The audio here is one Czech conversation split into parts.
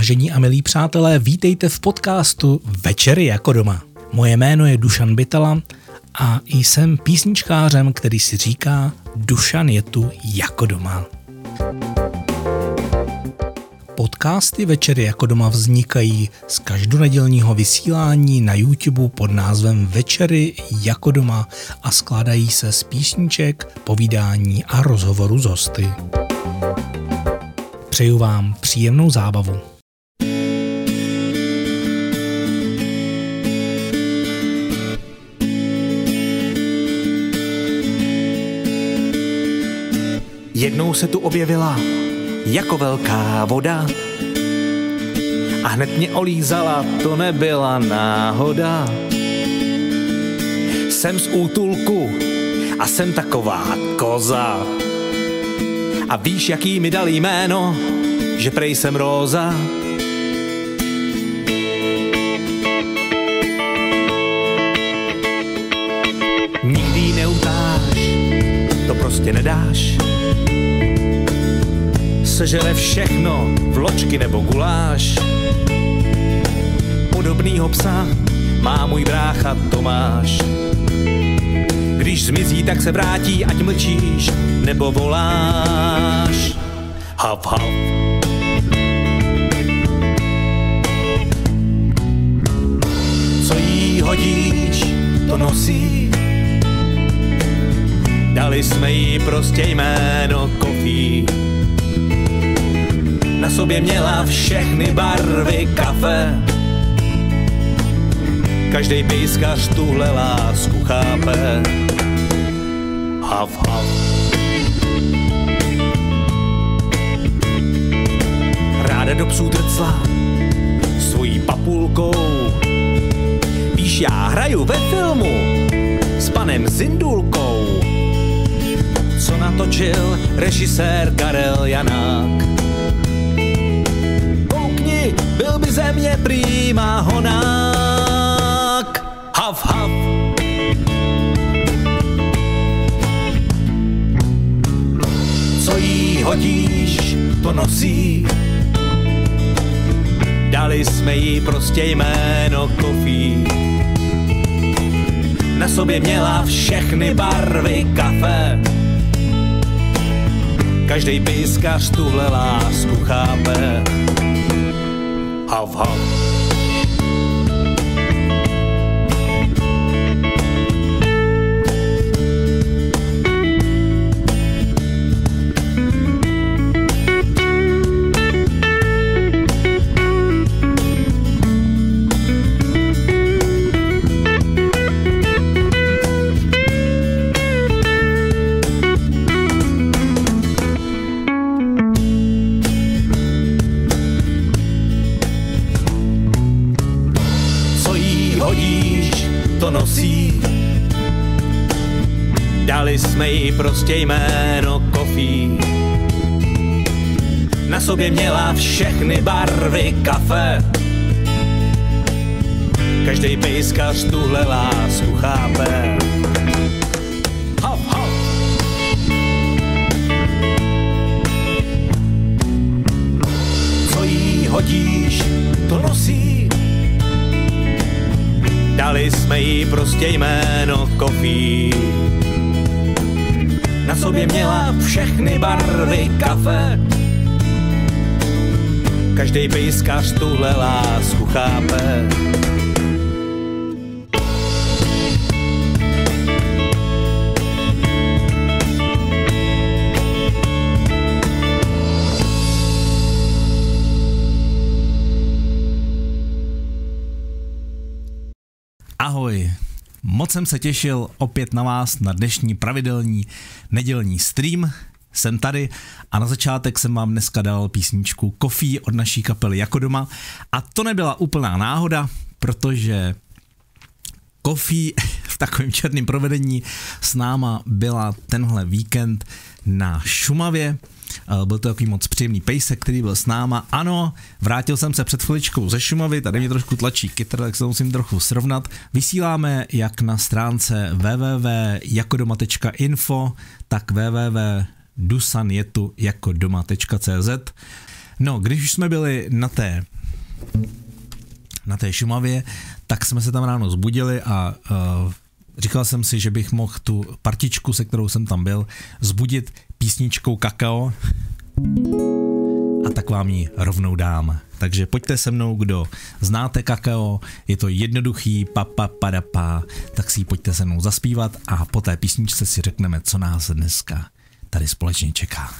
Vážení a milí přátelé, vítejte v podcastu Večery jako doma. Moje jméno je Dušan Bytala a jsem písničkářem, který si říká Dušan je tu jako doma. Podcasty Večery jako doma vznikají z každonedělního vysílání na YouTube pod názvem Večery jako doma a skládají se z písniček, povídání a rozhovoru z hosty. Přeju vám příjemnou zábavu. Jednou se tu objevila jako velká voda a hned mě olízala, to nebyla náhoda. Jsem z útulku a jsem taková koza. A víš, jaký mi dal jméno, že prej jsem Róza. Nikdy neutáš, to prostě nedáš. Sežere všechno, vločky nebo guláš. Podobnýho psa má můj brácha Tomáš. Když zmizí, tak se vrátí, ať mlčíš nebo voláš. Hav, hav. Co jí hodíš, to nosí. Dali jsme jí prostě jméno kofí. Sobě měla všechny barvy kafe. Každý pejskař tuhle lásku chápe. Hav, hav. Ráda do psů trcla svojí papulkou. Víš, já hraju ve filmu s panem Zindulkou, co natočil režisér Karel Janák. Byl by ze mě prýma honák. Hav, hav. Co jí hodíš, to nosí. Dali jsme jí prostě jméno kofí. Na sobě měla všechny barvy kafe. Každý pískař tuhle lásku chápe. Hav, prostě jméno kofí. Na sobě měla všechny barvy kafe. Každý pejskař tuhle lásku chápe. Co jí hodíš, to nosí. Dali jsme jí prostě jméno kofí. Na sobě měla všechny barvy kafe. Každý pejskař tuhle lásku chápe. Ahoj, moc jsem se těšil opět na vás na dnešní pravidelní nedělní stream. Jsem tady a na začátek jsem vám dneska dal písničku Coffee od naší kapely Jako doma a to nebyla úplná náhoda, protože Coffee v takovém černém provedení s náma byla tenhle víkend na Šumavě. Eh, Byl to takový moc příjemný pejsek, který byl s náma. Ano, vrátil jsem se před chviličkou ze Šumavy, tady mě trošku tlačí kytr, tak se musím trochu srovnat. Vysíláme jak na stránce www.jakodoma.info, tak www dusanjetu jako doma.cz. No, když už jsme byli na té na té Šumavě, tak jsme se tam ráno zbudili a uh, říkal jsem si, že bych mohl tu partičku, se kterou jsem tam byl, zbudit písničkou Kakao a tak vám ji rovnou dám. Takže pojďte se mnou, kdo znáte kakao, je to jednoduchý pa, pa, tak si ji pojďte se mnou zaspívat a po té písničce si řekneme, co nás dneska tady společně čeká.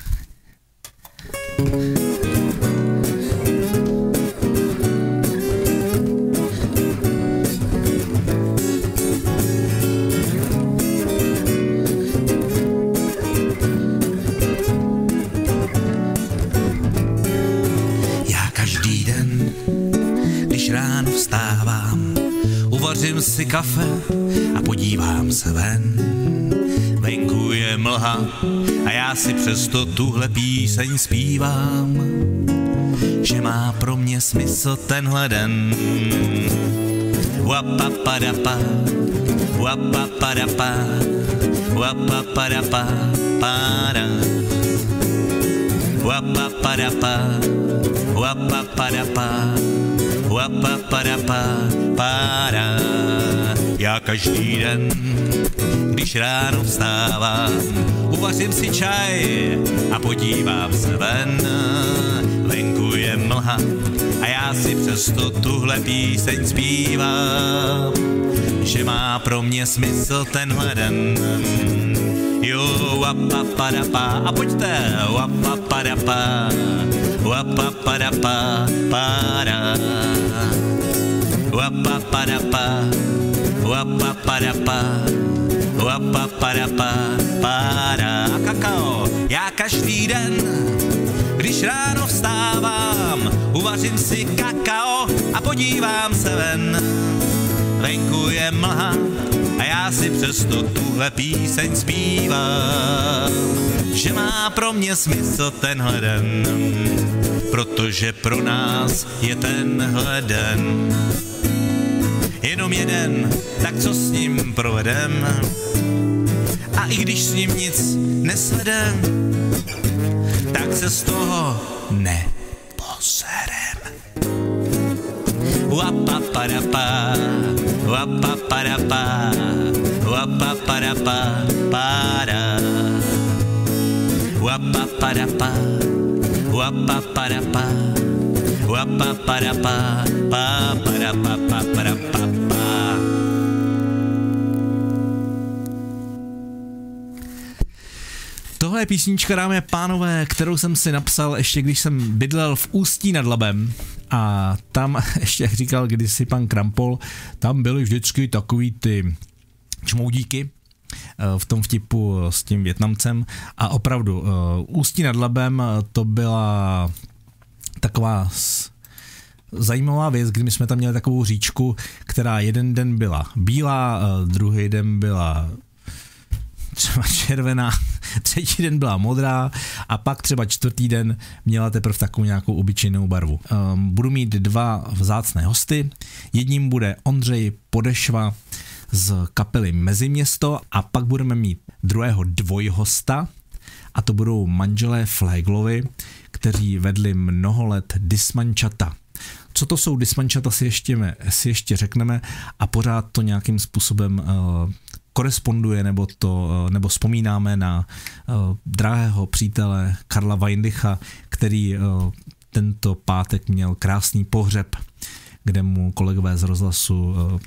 Si kafe a podívám se ven. Venku je mlha a já si přesto tuhle píseň zpívám, že má pro mě smysl tenhle den. Wapapadapa, wapapadapa, wapapadapa, para. Wapapadapa, wapapadapa, wapapadapa, para. Já každý den, když ráno vstávám, uvařím si čaj a podívám se ven. Venku je mlha a já si přesto tuhle píseň zpívám, že má pro mě smysl tenhle den. Jo, wapapadapa, a pojďte, wapapadapa, wapapadapa, para. Wapapadapa, wapapadapa, wapapadapa, para. A kakao, já každý den, když ráno vstávám, uvařím si kakao a podívám se ven. Venku je mlha a já si přesto tuhle píseň zpívám, že má pro mě smysl tenhle den, protože pro nás je tenhle den jenom jeden, tak co s ním provedem? A i když s ním nic nesvedem, tak se z toho neposerem. Wapapadapa, wapapadapa, wapapadapa, para. Wapapadapa, wapapadapa, wapapadapa, pa, para, pa, pa, para, pa, pa. Tohle je písnička, dámy a pánové, kterou jsem si napsal ještě když jsem bydlel v Ústí nad Labem. A tam, ještě jak říkal kdysi pan Krampol, tam byly vždycky takový ty čmoudíky, v tom vtipu s tím Větnamcem a opravdu eh, Ústí nad Labem eh, to byla taková zajímavá věc, kdy my jsme tam měli takovou říčku, která jeden den byla bílá, druhý den byla třeba červená, třetí den byla modrá a pak třeba čtvrtý den měla teprve takovou nějakou obyčejnou barvu. Um, budu mít dva vzácné hosty. Jedním bude Ondřej Podešva z kapely Meziměsto a pak budeme mít druhého dvojhosta a to budou manželé Flaglovi, kteří vedli mnoho let Dismančata. Co to jsou dismančata, si ještě, si ještě řekneme a pořád to nějakým způsobem uh, koresponduje nebo to, nebo vzpomínáme na uh, drahého přítele Karla Weindicha, který uh, tento pátek měl krásný pohřeb, kde mu kolegové z rozhlasu uh,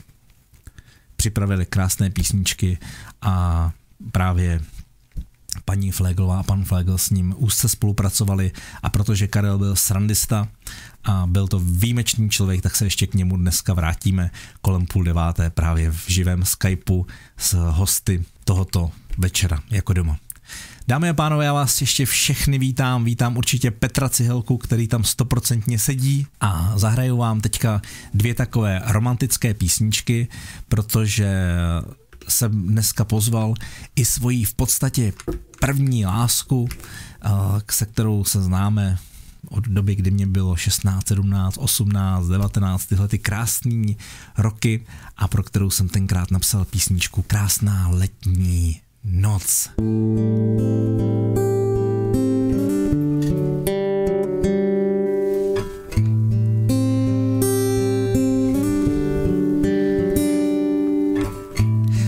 připravili krásné písničky a právě paní Fleglová a pan Flegl s ním úzce spolupracovali a protože Karel byl srandista a byl to výjimečný člověk, tak se ještě k němu dneska vrátíme kolem půl deváté právě v živém Skypeu s hosty tohoto večera jako doma. Dámy a pánové, já vás ještě všechny vítám. Vítám určitě Petra Cihelku, který tam stoprocentně sedí a zahraju vám teďka dvě takové romantické písničky, protože jsem dneska pozval i svoji v podstatě první lásku, se kterou se známe od doby, kdy mě bylo 16, 17, 18, 19, tyhle ty krásné roky a pro kterou jsem tenkrát napsal písničku Krásná letní noc.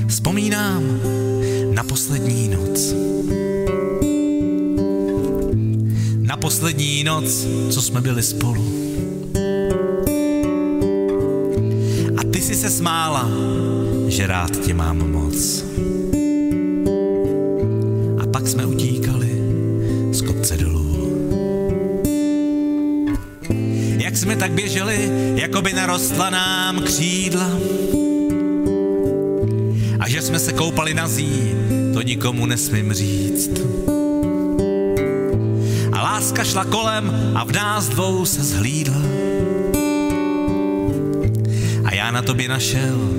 Vzpomínám na poslední noc. Na poslední noc, co jsme byli spolu. A ty jsi se smála, že rád tě mám moc. A pak jsme utíkali z kopce dolů. Jak jsme tak běželi, jako by narostla nám křídla. A že jsme se koupali na zí, to nikomu nesmím říct. A láska šla kolem a v nás dvou se zhlídla. A já na tobě našel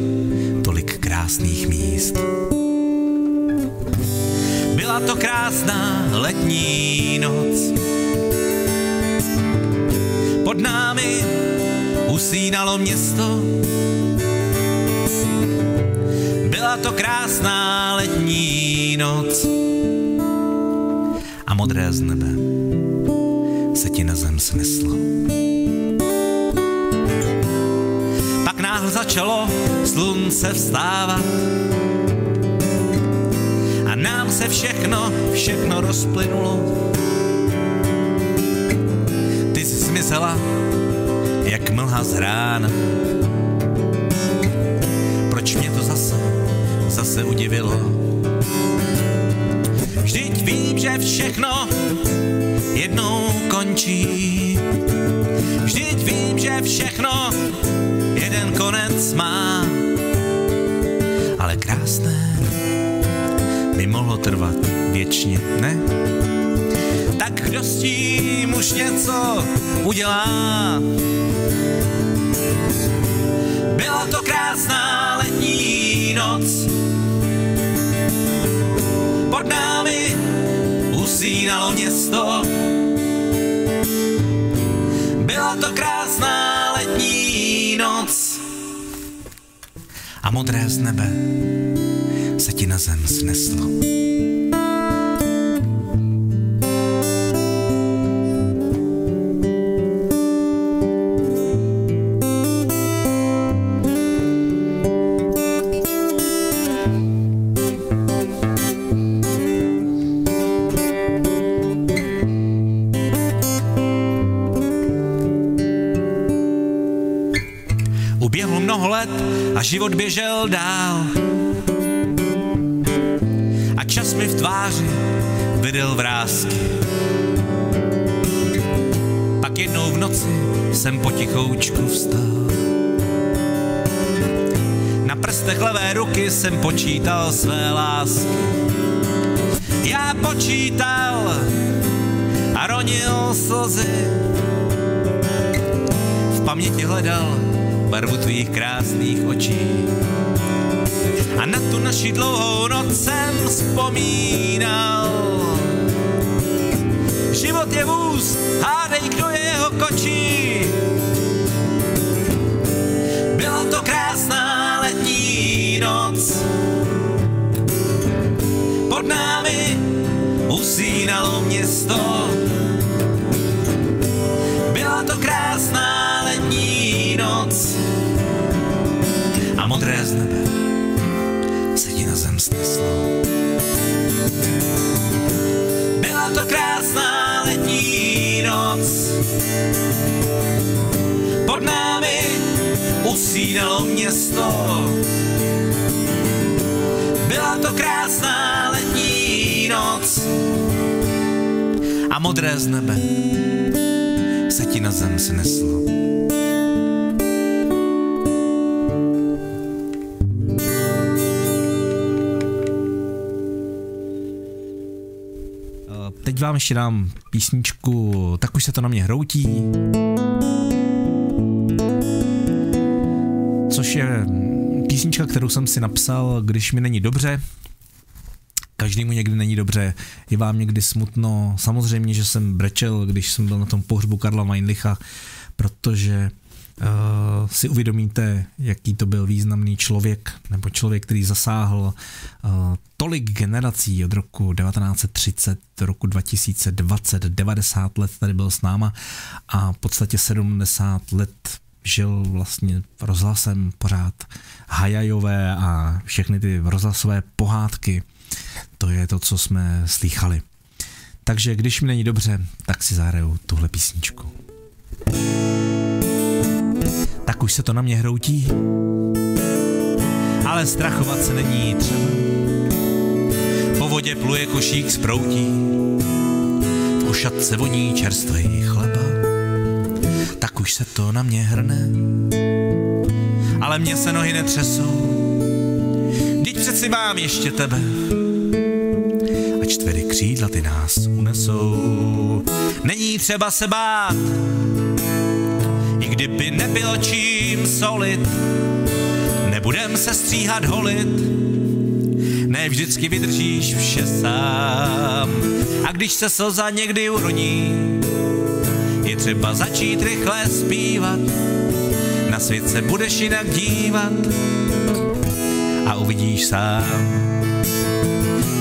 tolik krásných míst. Byla to krásná letní noc. Pod námi usínalo město. Byla to krásná letní noc. A modré z nebe se ti na zem sneslo. Pak náhle začalo slunce vstávat nám se všechno, všechno rozplynulo. Ty jsi zmizela, jak mlha z rána. Proč mě to zase, zase udivilo? Vždyť vím, že všechno jednou končí. Vždyť vím, že všechno jeden konec má. Ale krásné trvat věčně, ne? Tak kdo s tím už něco udělá? Byla to krásná letní noc. Pod námi usínalo město. Byla to krásná letní noc. A modré z nebe se ti na zem sneslo. Mnoho let a život běžel dál. Čas mi v tváři vydal vrázky. Pak jednou v noci jsem potichoučku vstal. Na prstech levé ruky jsem počítal své lásky. Já počítal a ronil slzy. V paměti hledal barvu tvých krásných očí. A na tu naši dlouhou noc jsem vzpomínal. Život je vůz, hádej, kdo je jeho kočí. Byla to krásná letní noc. Pod námi usínalo město. Sneslo. Byla to krásná letní noc, pod námi usínalo město. Byla to krásná letní noc a modré z nebe se ti na zem sneslo. Teď vám ještě dám písničku Tak už se to na mě hroutí. Což je písnička, kterou jsem si napsal, když mi není dobře. Každému někdy není dobře, je vám někdy smutno. Samozřejmě, že jsem brečel, když jsem byl na tom pohřbu Karla Weinlicha, protože uh, si uvědomíte, jaký to byl významný člověk, nebo člověk, který zasáhl uh, tolik generací od roku 1930 do roku 2020, 90 let tady byl s náma a v podstatě 70 let žil vlastně rozhlasem pořád Hajajové a všechny ty rozhlasové pohádky. To je to, co jsme slýchali. Takže když mi není dobře, tak si zahraju tuhle písničku. Tak už se to na mě hroutí, ale strachovat se není třeba. Po vodě pluje košík z proutí, v ošatce voní čerstvý chleba. Tak už se to na mě hrne, ale mě se nohy netřesou. Teď přeci mám ještě tebe, a čtvery křídla ty nás unesou. Není třeba se bát, i kdyby nebylo čím solit, nebudem se stříhat holit, ne vždycky vydržíš vše sám. A když se slza někdy uroní, je třeba začít rychle zpívat, na svět se budeš jinak dívat a uvidíš sám.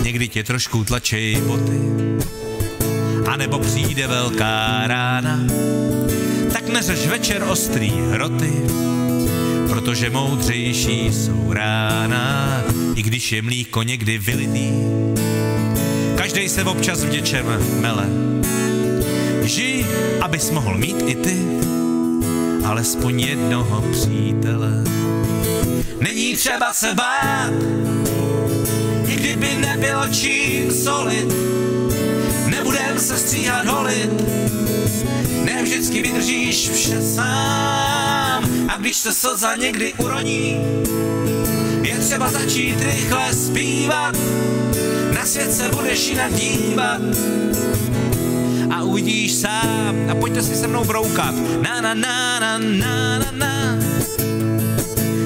Někdy tě trošku tlačej boty, a nebo přijde velká rána, tak neřeš večer ostrý hroty, protože moudřejší jsou rána, i když je mlíko někdy vylitý. Každej se občas v něčem mele. Žij, abys mohl mít i ty, alespoň jednoho přítele. Není třeba se bát, i kdyby nebylo čím solit, nebudem se stříhat holit, ne vždycky vydržíš vše sám a když se slza někdy uroní, je třeba začít rychle zpívat, na svět se budeš jinak dívat. A uvidíš sám. A pojďte si se mnou broukat. Na na na na na na na.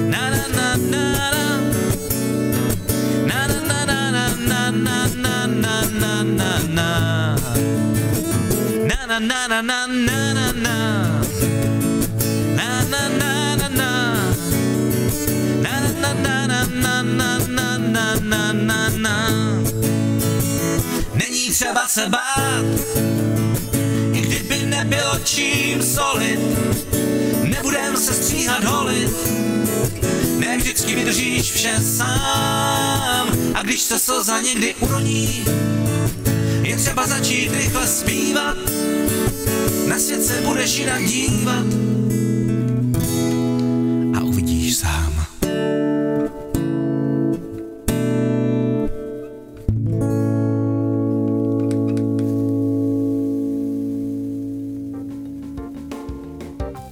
Na na na na na. na na na na na na na na na na na na na na Není třeba se bát, i kdyby nebylo čím solit, nebudem se stříhat holit, ne vždycky vydržíš vše sám a když se slza někdy uroní, je třeba začít rychle zpívat, na svět se budeš jinak dívat a uvidíš sám.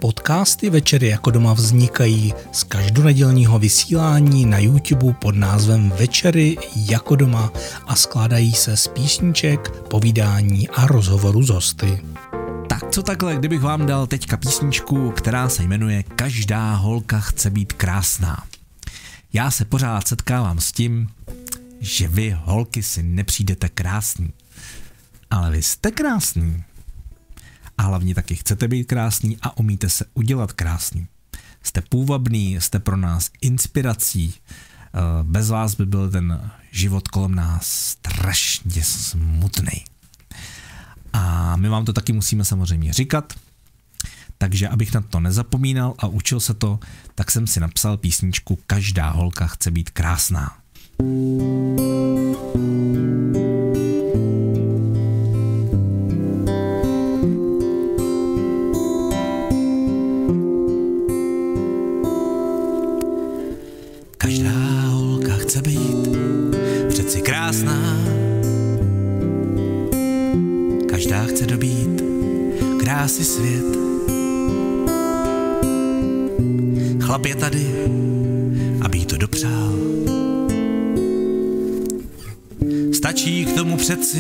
Podcasty Večery jako doma vznikají z každonedělního vysílání na YouTube pod názvem Večery jako doma a skládají se z písniček, povídání a rozhovoru s hosty. Co takhle, kdybych vám dal teďka písničku, která se jmenuje Každá holka chce být krásná. Já se pořád setkávám s tím, že vy holky si nepřijdete krásný. Ale vy jste krásný. A hlavně taky chcete být krásný a umíte se udělat krásný. Jste půvabný, jste pro nás inspirací. Eh, Bez vás by byl ten život kolem nás strašně smutný. A my vám to taky musíme samozřejmě říkat. Takže abych na to nezapomínal a učil se to, tak jsem si napsal písničku Každá holka chce být krásná. Každá Chlap je tady, aby jí to dopřál. Stačí k tomu přeci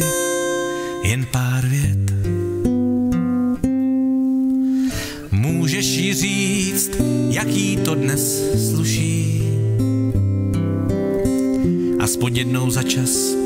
jen pár vět. Můžeš jí říct, jaký to dnes sluší. Aspoň jednou za čas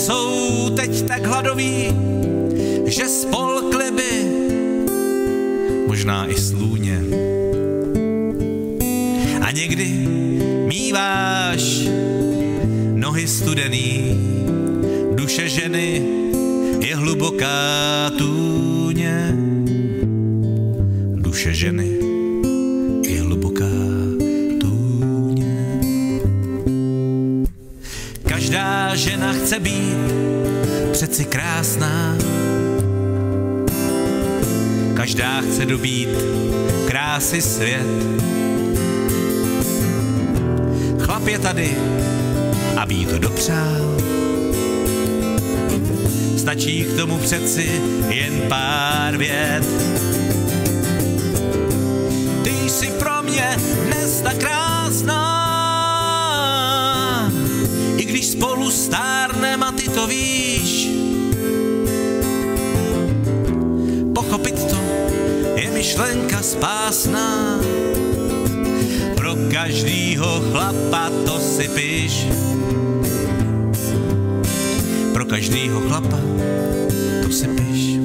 jsou teď tak hladový, že spolkly by možná i slůně. A někdy míváš nohy studený, duše ženy je hluboká tůně. Duše ženy Každá žena chce být přeci krásná, každá chce dobít krásy svět. Chlap je tady, aby jí to dopřál. Stačí k tomu přeci jen pár vět. Spolu stárnem a ty to víš. Pochopit to je myšlenka spásná. Pro každýho chlapa to si píš. Pro každýho chlapa to si píš.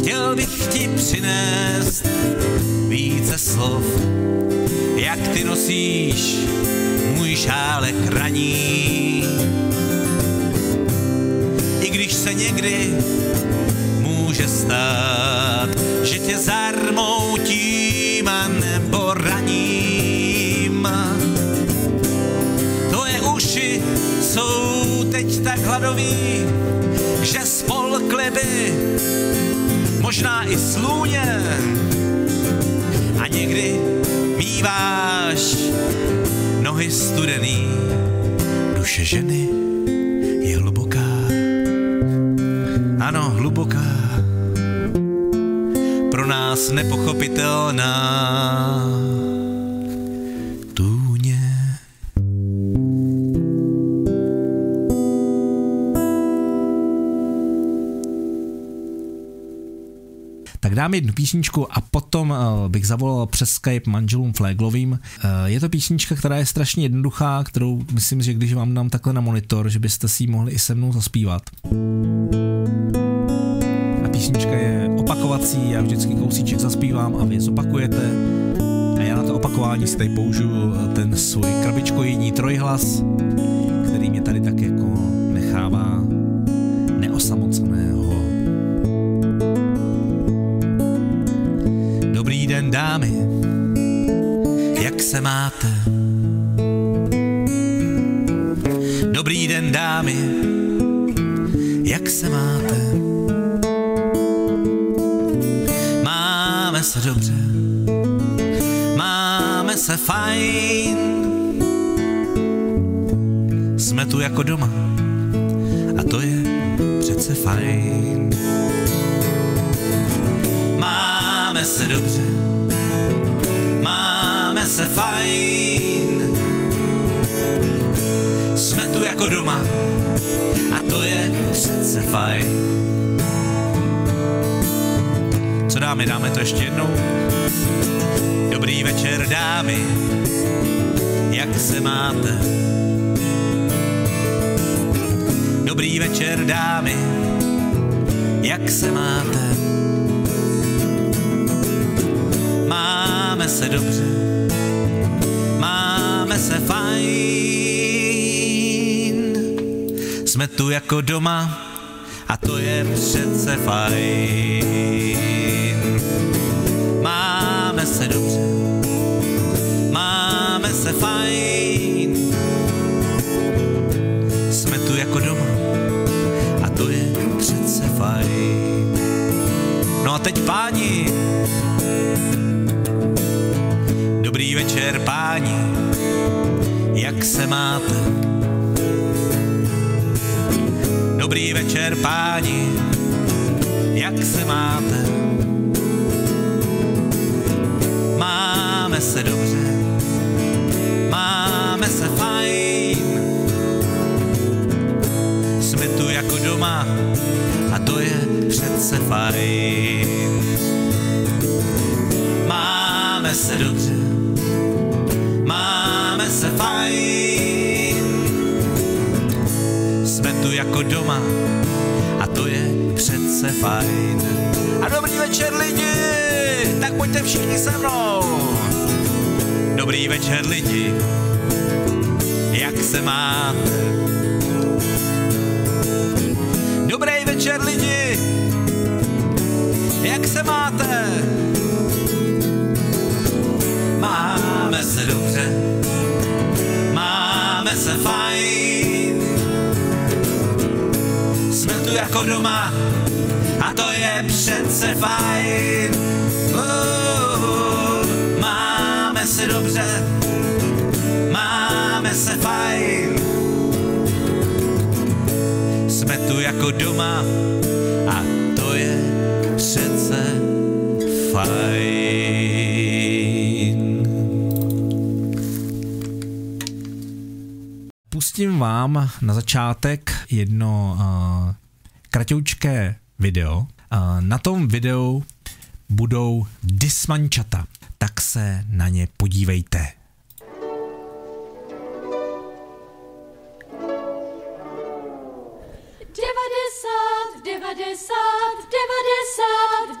Chtěl bych ti přinést více slov, jak ty nosíš šálek raní. I když se někdy může stát, že tě zarmoutím a nebo raním. Tvoje uši jsou teď tak hladový, že spolkly by možná i slůně. A někdy míváš nohy studený, duše ženy je hluboká. Ano, hluboká, pro nás nepochopitelná. Tak dám jednu písničku a potom uh, bych zavolal přes Skype manželům Flaglovým. Uh, je to písnička, která je strašně jednoduchá, kterou myslím, že když vám dám takhle na monitor, že byste si ji mohli i se mnou zaspívat. A písnička je opakovací, já vždycky kousíček zaspívám a vy zopakujete. A já na to opakování si tady použiju ten svůj krabičkojení trojhlas, fajn. Co dáme, dáme to ještě jednou? Dobrý večer, dámy, jak se máte? Dobrý večer, dámy, jak se máte? Máme se dobře, máme se fajn. Jsme tu jako doma a to je přece fajn. Máme se dobře, máme se fajn. Jsme tu jako doma a to je přece fajn. No a teď páni, Dobrý večer, páni, jak se máte? Dobrý večer, páni, jak se máte? Máme se dobře, máme se fajn. Jsme tu jako doma a to je přece fajn. Máme se dobře, máme se fajn. Tu jako doma a to je přece fajn. A dobrý večer lidi, tak pojďte všichni se mnou. Dobrý večer lidi, jak se máte? Dobrý večer lidi, jak se máte? Máme se dobře, máme se fajn. Jako doma a to je přece fajn. Uh, máme se dobře, máme se fajn. Jsme tu jako doma a to je přece fajn. Pustím vám na začátek jedno uh, kratoučké video. Na tom videu budou dismančata, tak se na ně podívejte. 90, 90,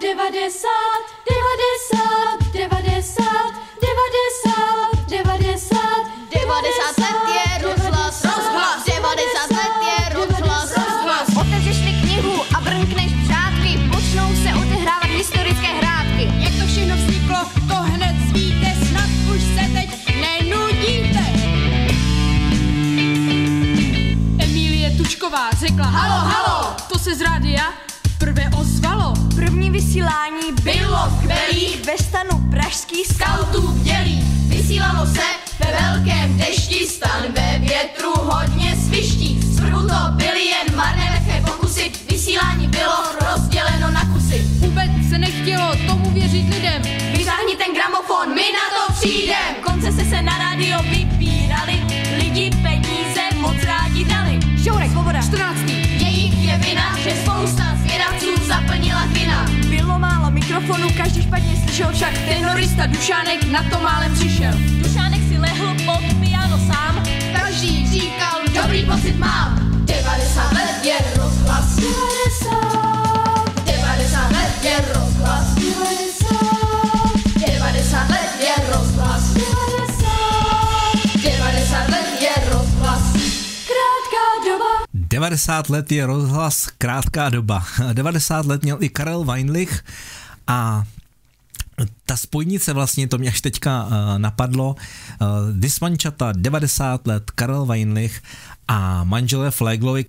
90, 90, 90, 90, 90, 90, Tučková řekla halo, halo, to se z rádia prvé ozvalo. První vysílání Bylo skvělý, ve stanu pražský skautů bdělý, vysílalo se ve velkém dešti, stan ve větru hodně sviští. Zprvu to byly jen marné lehké pokusy, vysílání bylo rozděleno na kusy. Vůbec se nechtělo tomu věřit lidem, vytáhni ten gramofon, my na to přijdem. Koncese se na rádio vybírali, lidi peníze moc rádi dali. Žourek, svoboda. 14. Jejich je vina, že spousta zvědavců zaplnila kina. Bylo málo mikrofonů, každý špatně slyšel však Tenorista Dušánek na to málem přišel. Dušánek si lehl pod piano sám. Každý říkal, dobrý pocit mám. 90 let je rozhlas. 90. 90 let je rozhlas. 90 let je rozhlas, krátká doba. 90 let měl i Karel Weinlich a ta spojnice vlastně, to mě až teďka uh, napadlo, uh, Dismančata 90 let, Karel Weinlich a manželé Fleglovi.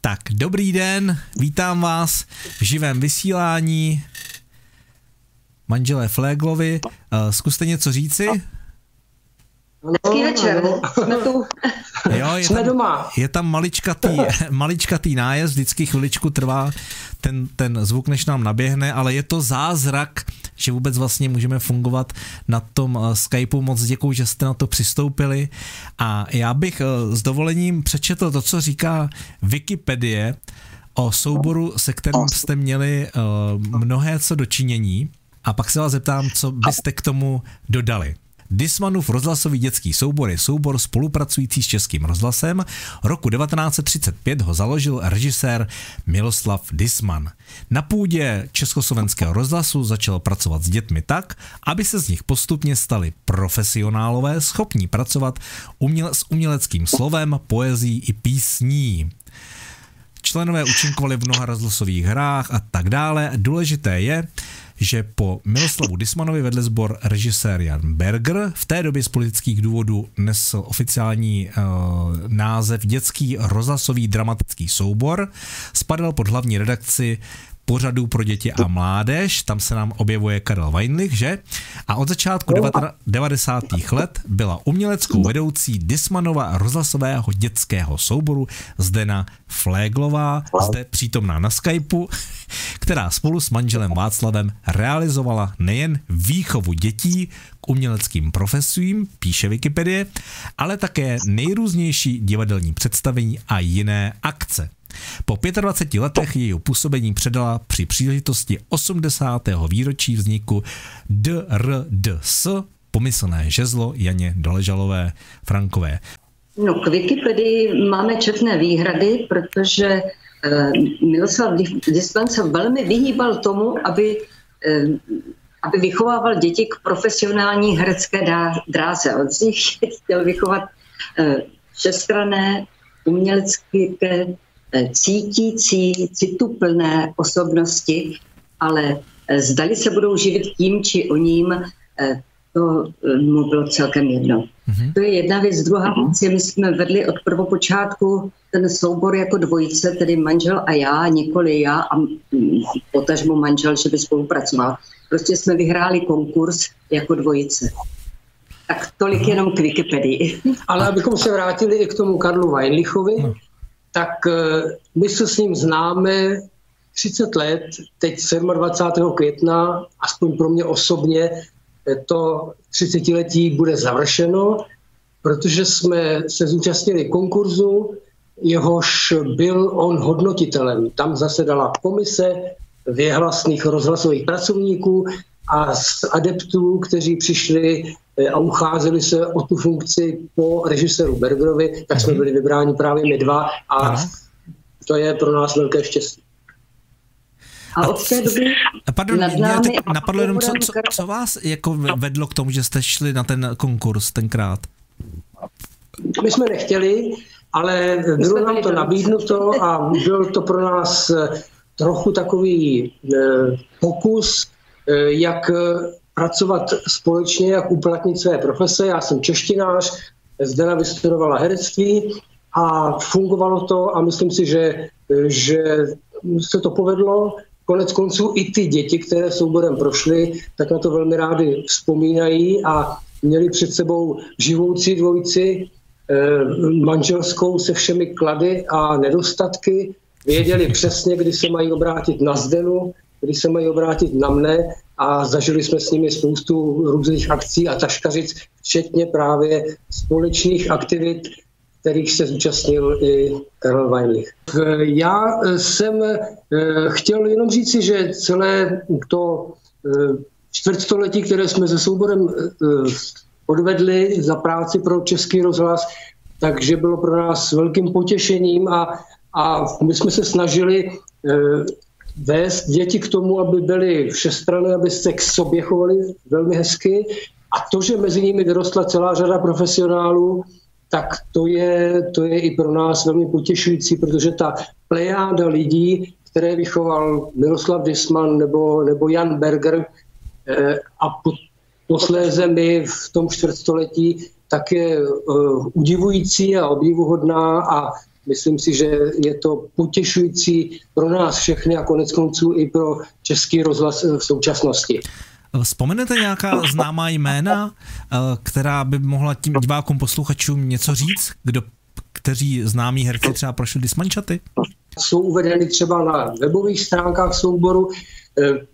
Tak, dobrý den, vítám vás v živém vysílání. Manželé Fleglovi, uh, zkuste něco říci? Hezký večer, jsme tu. Jo, je Jsme tam, doma. Je tam maličkatý, maličkatý nájezd, vždycky chviličku trvá ten, ten zvuk, než nám naběhne, ale je to zázrak, že vůbec vlastně můžeme fungovat na tom eh, Skypeu. Moc děkuji, že jste na to přistoupili. A já bych eh, s dovolením přečetl to, co říká Wikipedie o souboru, se kterým jste měli eh, mnohé co dočinění. A pak se vás zeptám, co byste k tomu dodali. Dismanův rozhlasový dětský soubor je soubor spolupracující s Českým rozhlasem. Roku 1935 ho založil režisér Miloslav Disman. Na půdě Československého rozhlasu začal pracovat s dětmi tak, aby se z nich postupně stali profesionálové, schopní pracovat uměle, s uměleckým slovem, poezí i písní. Členové účinkovali v mnoha rozhlasových hrách a tak dále. Důležité je, že po Miloslavu Dismanovi vedl sbor režisér Jan Berger. V té době z politických důvodů nesl oficiální uh, název Dětský rozhlasový dramatický soubor. Spadal pod hlavní redakci pořadů pro děti a mládež, tam se nám objevuje Karel Weinlich, že? A od začátku 90. let byla uměleckou vedoucí Dismanova rozhlasového dětského souboru Zdena Fléglová, zde přítomná na Skypeu, která spolu s manželem Václavem realizovala nejen výchovu dětí k uměleckým profesím, píše Wikipedie, ale také nejrůznější divadelní představení a jiné akce. Po 25 letech jejího působení předala při příležitosti 80. výročí vzniku DRDS pomyslné žezlo Janě Doležalové Frankové. No, k Wikipedii máme četné výhrady, protože eh, Miloslav Disman se velmi vyhýbal tomu, aby, eh, aby vychovával děti k profesionální herecké dráze. On z nich chtěl vychovat eh, všestrané, umělecké, cítící, cituplné osobnosti, ale eh, zdali se budou živit tím či o ním, eh, to mu bylo celkem jedno. Mm-hmm. To je jedna věc. Druhá věc je, my jsme vedli od prvopočátku ten soubor jako dvojice, tedy manžel a já, nikoli já a potažmo manžel, že by spolupracoval. Prostě jsme vyhráli konkurs jako dvojice. Tak tolik mhm. jenom k Wikipedii. Ale abychom se vrátili i k tomu Karlu Weinlichovi, no. Tak eh, my se s ním známe 30 let, teď 27. května, aspoň pro mě osobně, to 30 letí bude završeno, protože jsme se zúčastnili konkurzu, jehož byl on hodnotitelem. Tam zasedala komise věhlasných rozhlasových pracovníků a z adeptů, kteří přišli eh, a ucházeli se o tu funkci po režiséru Bergerovi, tak jsme mhm. byli vybráni právě my dva a to je pro nás velké štěstí. A od té doby Pardon, nad mě teď napadlo jenom, co, co, co vás jako vedlo k tomu, že jste šli na ten konkurs tenkrát? My jsme nechtěli, ale bylo nám to nabídnuto a byl to pro nás eh, trochu takový eh, pokus, eh, jak pracovat společně, jak uplatnit své profese. Já jsem češtinář, Zdena vystudovala herectví a fungovalo to a myslím si, že, že se to povedlo. Konec konců i ty děti, které souborem prošly, tak na to velmi rádi vzpomínají a měli před sebou živoucí dvojici, eh, manželskou se všemi klady a nedostatky, věděli přesně, kdy se mají obrátit na Zdenu, kdy se mají obrátit na mne a zažili jsme s nimi spoustu různých akcí a taškařic, včetně právě společných aktivit kterých se zúčastnil i Karel Weinlich. Já jsem eh, chtěl jenom říci, že celé to eh, čtvrtstoletí, které jsme se souborem eh, odvedli za práci pro Český rozhlas, takže bylo pro nás velkým potěšením a, a my jsme se snažili vést děti k tomu, aby byly všestranné, aby se k sobě chovali velmi hezky. A to, že mezi nimi vyrostla celá řada profesionálů, tak to je, to je i pro nás velmi potěšující, protože ta plejáda lidí, které vychoval Miroslav Disman nebo, nebo Jan Berger eh, a po, posléze my v tom čtvrtstoletí, tak je uh, udivující a obdivuhodná a myslím si, že je to potěšující pro nás všechny a konec konců i pro český rozhlas v současnosti. Vzpomenete nějaká známá jména, eh, která by mohla tím divákům, posluchačům něco říct, kdo, kteří známí herci třeba prošli dismančaty? Jsou uvedeny třeba na webových stránkách souboru. Eh,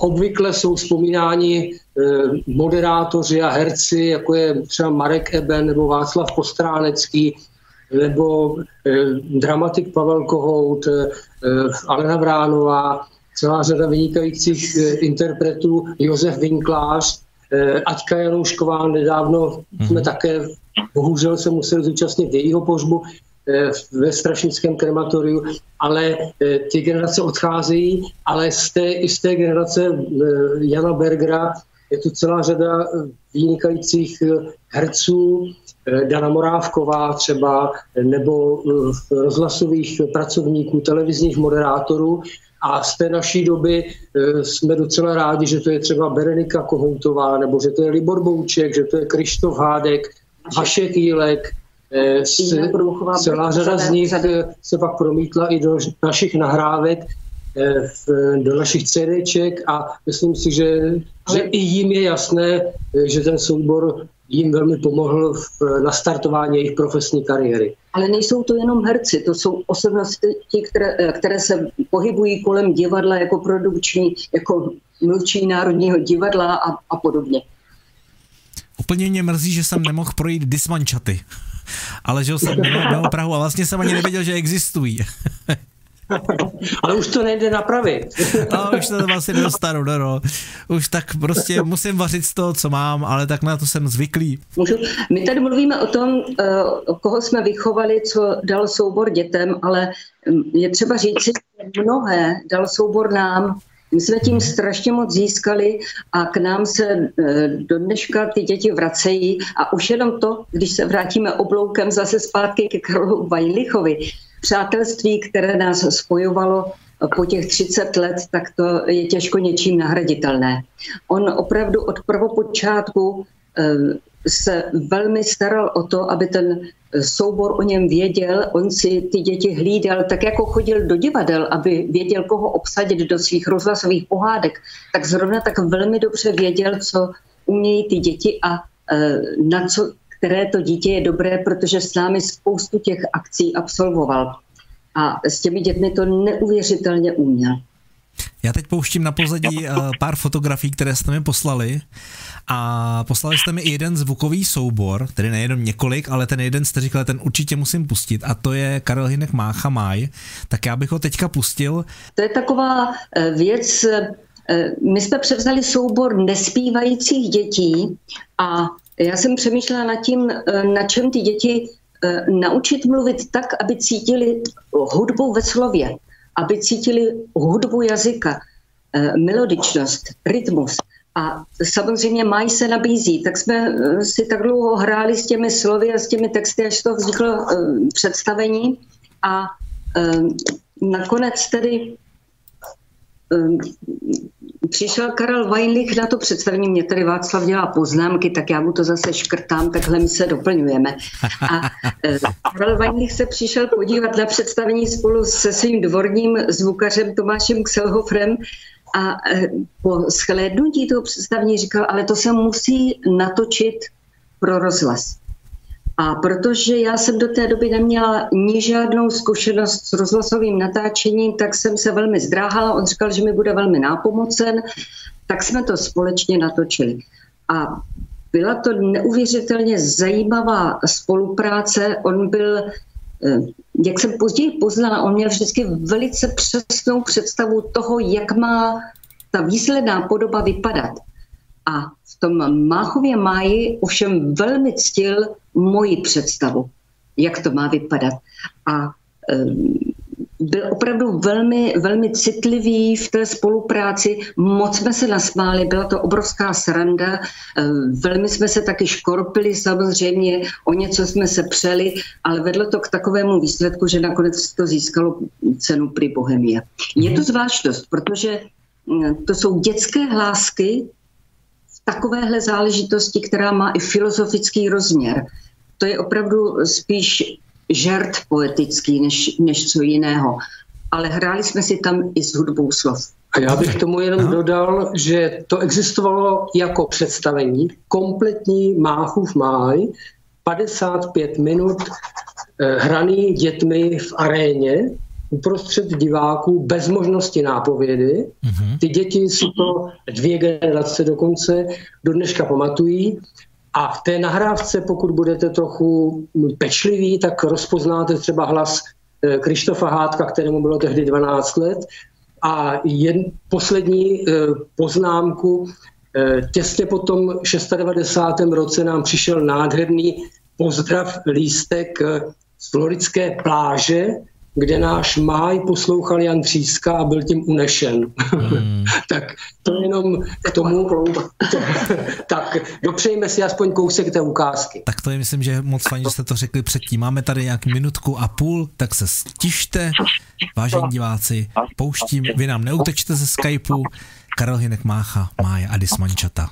obvykle jsou vzpomínáni eh, moderátoři a herci, jako je třeba Marek Eben nebo Václav Postránecký, nebo dramatik Pavel Kohout, Alena Vránová, celá řada vynikajících eh, interpretů, Josef Vinklář, eh, Aťka Janoušková, nedávno mm-hmm. jsme také, bohužel se museli zúčastnit jejího pohřbu eh, ve Strašnickém krematoriu, ale ty generace odcházejí, ale z té, i z té generace Jana Bergera je tu celá řada vynikajících herců, Dana Morávková třeba, nebo rozhlasových pracovníků, televizních moderátorů, a z té naší doby e, jsme docela rádi, že to je třeba Berenika Kohoutová, nebo že to je Libor Bouček, že to je Krištof Hádek, Vašek Jílek, celá řada z nich se pak promítla i do našich nahrávek, do našich CDček a myslím si, že, že i jim je jasné, že ten soubor jim velmi pomohl v nastartování jejich profesní kariéry. Ale nejsou to jenom herci, to jsou osobnosti, které, které se pohybují kolem divadla jako produkční, jako mluvčí Národního divadla a, a podobně. Úplně mě mrzí, že jsem nemohl projít dismančaty. ale žil jsem mimo Prahu a vlastně jsem ani nevěděl, že existují. Ale už to nejde napravit. A už to vlastně nedostanu, no, no. Už tak prostě musím vařit z toho, co mám, ale tak na to jsem zvyklý. Můžu? My tady mluvíme o tom, eh, koho jsme vychovali, co dal soubor dětem, ale hm, je třeba říct, že mnohé dal soubor nám. My jsme tím strašně moc získali a k nám se eh, do dneška ty děti vracejí a už jenom to, když se vrátíme obloukem zase zpátky ke Karlu Vajlichovi, přátelství, které nás spojovalo po těch 30 let, tak to je těžko něčím nahraditelné. On opravdu od prvopočátku eh, se velmi staral o to, aby ten soubor o něm věděl, on si ty děti hlídal, tak jako chodil do divadel, aby věděl, koho obsadit do svých rozhlasových pohádek, tak zrovna tak velmi dobře věděl, co umějí ty děti a eh, na co které to dítě je dobré, protože s námi spoustu těch akcí absolvoval. A s těmi dětmi to neuvěřitelně uměl. Já teď pouštím na pozadí eh, pár fotografií, které jste mi poslali a poslali jste mi i jeden zvukový soubor, tedy nejenom několik, ale ten jeden jste říkali, ten určitě musím pustit a to je Karel Hinek Mácha Maj, tak já bych ho teďka pustil. To je taková eh, věc, eh, my jsme převzali soubor nespívajících dětí a já jsem přemýšlela nad tím, eh, na čem ty děti eh, naučit mluvit tak, aby cítili hudbu ve slově, aby cítili hudbu jazyka, eh, melodičnost, rytmus. A samozřejmě mají se nabízí, tak jsme si tak dlouho hráli s těmi slovy a s těmi texty, až to vzniklo představení. A nakonec tedy přišel Karel Weinlich na to představení, mě tady Václav dělá poznámky, tak já mu to zase škrtám, takhle my se doplňujeme. A e, Karel Weinlich se přišel podívat na představení spolu se svým dvorním zvukařem Tomášem Kselhofrem a e, po shlédnutí toho představení říkal, ale to se musí natočit pro rozhlas. A protože já jsem do té doby neměla ni žádnou zkušenost s rozhlasovým natáčením, tak jsem se velmi zdráhala. On říkal, že mi bude velmi nápomocen, tak jsme to společně natočili. A byla to neuvěřitelně zajímavá spolupráce. On byl, eh, jak jsem později poznala, on měl vždycky velice přesnou představu toho, jak má ta výsledná podoba vypadat. A v tom Máchově máji ovšem velmi ctil moji představu, jak to má vypadat. A byl opravdu velmi, velmi citlivý v té spolupráci. Moc jsme se nasmáli, byla to obrovská sranda. Velmi jsme se taky škorpili samozřejmě, o něco jsme se přeli, ale vedlo to k takovému výsledku, že nakonec to získalo cenu při Bohemie. Je to zvláštnost, protože to jsou dětské hlásky takovéhle záležitosti, která má i filozofický rozměr to je opravdu spíš žert poetický než, než co jiného. Ale hráli jsme si tam i s hudbou slov. A já bych tomu jenom no. dodal, že to existovalo jako představení, kompletní Máchův máj, 55 minut eh, hraný dětmi v aréně, uprostřed diváků bez možnosti nápovědy. Mm-hmm. Ty děti si to dvě generace dokonce do dneška pamatují a v té nahrávce, pokud budete trochu pečliví, tak rozpoznáte třeba hlas eh, Krištofa Hádka, kterému bylo tehdy 12 let. A jen poslední eh, poznámku, eh, těsně po tom 96. roce nám přišel nádherný pozdrav lístek z floridské pláže, kde náš máj poslouchal Jan Tříska a byl tím unešen. Hmm. tak to jenom k tomu. To, tak dopřejme si aspoň kousek té ukázky. Tak to je myslím, že moc fajn, že jste to řekli předtím. Máme tady nějak minutku a půl, tak se stište, vážení diváci, pouštím, vy nám neutečte ze Skypeu. Karel Hinek Mácha, Mája Adis Mančata.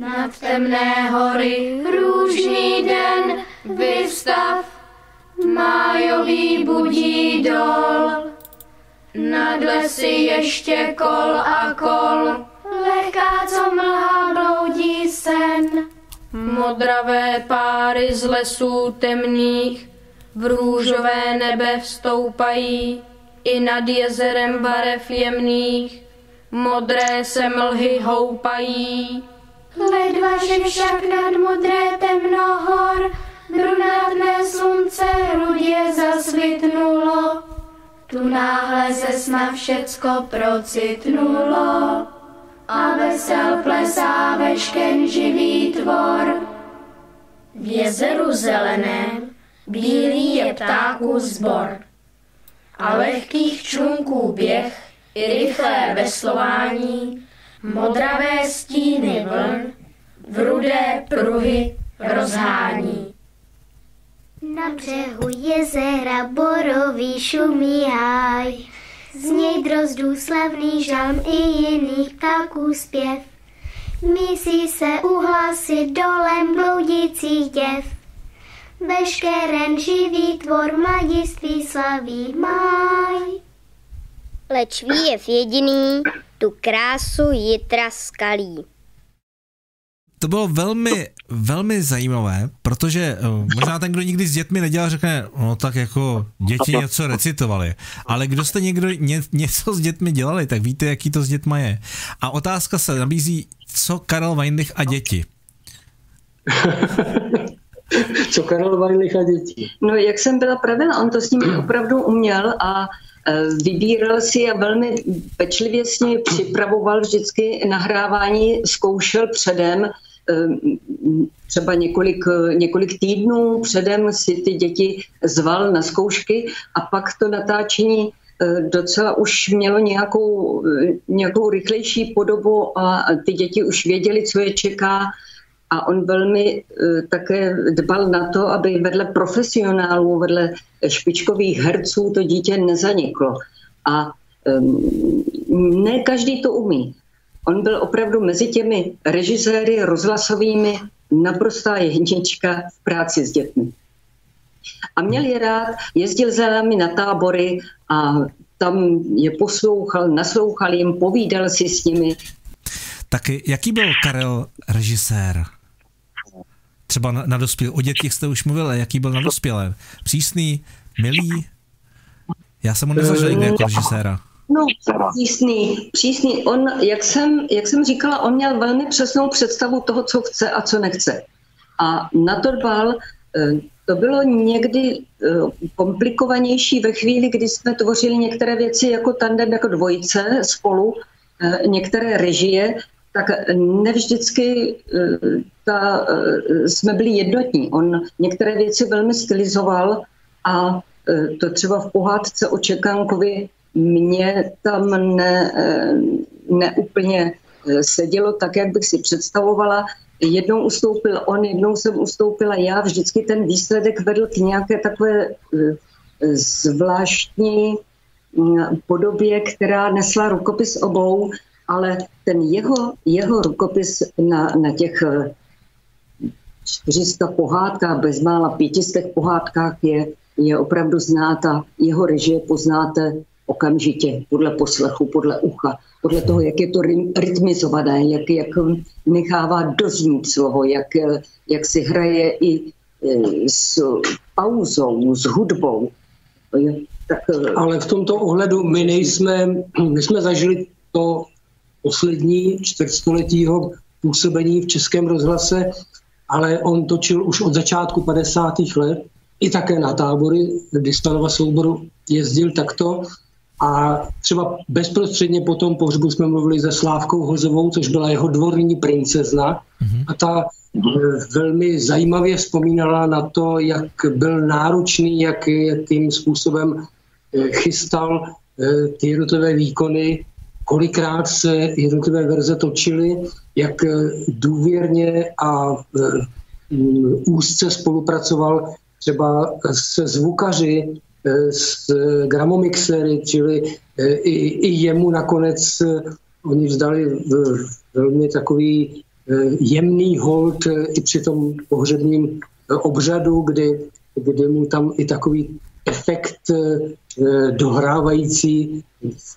Nad temné hory růžný den vystav májový budí dol, nad lesy ještě kol a kol, lehká co mlha bloudí sen. Modravé páry z lesů temných v růžové nebe vstoupají, i nad jezerem barev jemných, modré se mlhy houpají. Ledva, že však nad modré temnohor brunátné slunce rudě zasvitnulo, tu náhle se snad všecko procitnulo a vesel plesá vešken živý tvor. V jezeru zeleném bílý je ptáků zbor a lehkých člunků běh i rychlé veslování, modravé stíny vln, v rudé pruhy rozhání. Na břehu jezera borový šumí háj, z něj drozdů slavný žalm i jiných ptáků zpěv. Mísí se uhlasy dolem bloudících děv. Veškeren živý tvor mladiství slaví máj. Leč je jediný, tu krásu jitra skalí to bylo velmi, velmi zajímavé, protože uh, možná ten, kdo nikdy s dětmi nedělal, řekne, no tak jako děti něco recitovali, ale kdo jste někdo ně, něco s dětmi dělali, tak víte, jaký to s dětma je. A otázka se nabízí, co Karel Weinlich a děti? co Karel Weinlich a děti? No, jak jsem byla pravila, on to s nimi opravdu uměl a e, vybíral si a velmi pečlivě s nimi připravoval vždycky nahrávání, zkoušel předem, třeba několik, několik týdnů předem si ty děti zval na zkoušky a pak to natáčení eh, docela už mělo nějakou, nějakou rychlejší podobu a ty děti už věděli, co je čeká a on velmi eh, také dbal na to, aby vedle profesionálů, vedle špičkových herců to dítě nezaniklo. A ehm, ne každý to umí. On byl opravdu mezi těmi režiséry rozhlasovými naprostá jednička v práci s dětmi. A měl je rád, jezdil za námi na tábory a tam je poslouchal, naslouchal jim, povídal si s nimi. Tak jaký byl Karel režisér? Třeba na, na dospěl. O dětích jste už mluvil, jaký byl na dospělé? Přísný, milý? Já jsem ho nezažil nikdy jako režiséra. No, přísný, přísný. On, jak jsem, jak jsem říkala, on měl velmi přesnou představu toho, co chce a co nechce. A na to dbal, eh, to bylo někdy eh, komplikovanější ve chvíli, kdy jsme tvořili některé věci jako tandem, jako dvojice spolu, eh, některé režie, tak nevždycky ta, jsme byli jednotní. On některé věci velmi stylizoval a to třeba v pohádce o Čekánkovi mě tam ne, eh, neúplně eh, sedělo tak, jak bych si představovala. Jednou ustoupil on, jednou jsem ustoupila já. Vždycky ten výsledek vedl k nějaké takové eh, zvláštní mm, podobě, která nesla rukopis obou, ale ten jeho, jeho rukopis na, na těch 400 pohádkách, bezmála 500 pohádkách je, je opravdu znáta. Jeho režie poznáte okamžitě, podle poslechu, podle ucha, podle toho, jak je to rytmizované, jak, jak nechává doznít slovo, jak, jak si hraje i e, s pauzou, s hudbou. Tak, e, Ale v tomto ohledu my nejsme, my jsme zažili to poslední čtvrtstoletího působení v Českém rozhlase, ale on točil už od začátku 50. let i také na tábory, kdy Stanova souboru jezdil takto a třeba bezprostředně po tom pohřbu jsme mluvili se Slávkou Hozovou, což byla jeho dvorní princezna. Mm-hmm. A ta eh, velmi zajímavě vzpomínala na to, jak byl náročný, jak, jakým způsobem eh, chystal eh, ty jednotlivé výkony, kolikrát se jednotlivé verze točily, jak důvěrně a úzce spolupracoval třeba se zvukaři, s gramomixery, čili eh, i, i jemu nakonec eh, oni vzdali velmi takový jemný hold i při tom pohřebním obřadu, kdy, kdy mu tam i takový efekt dohrávající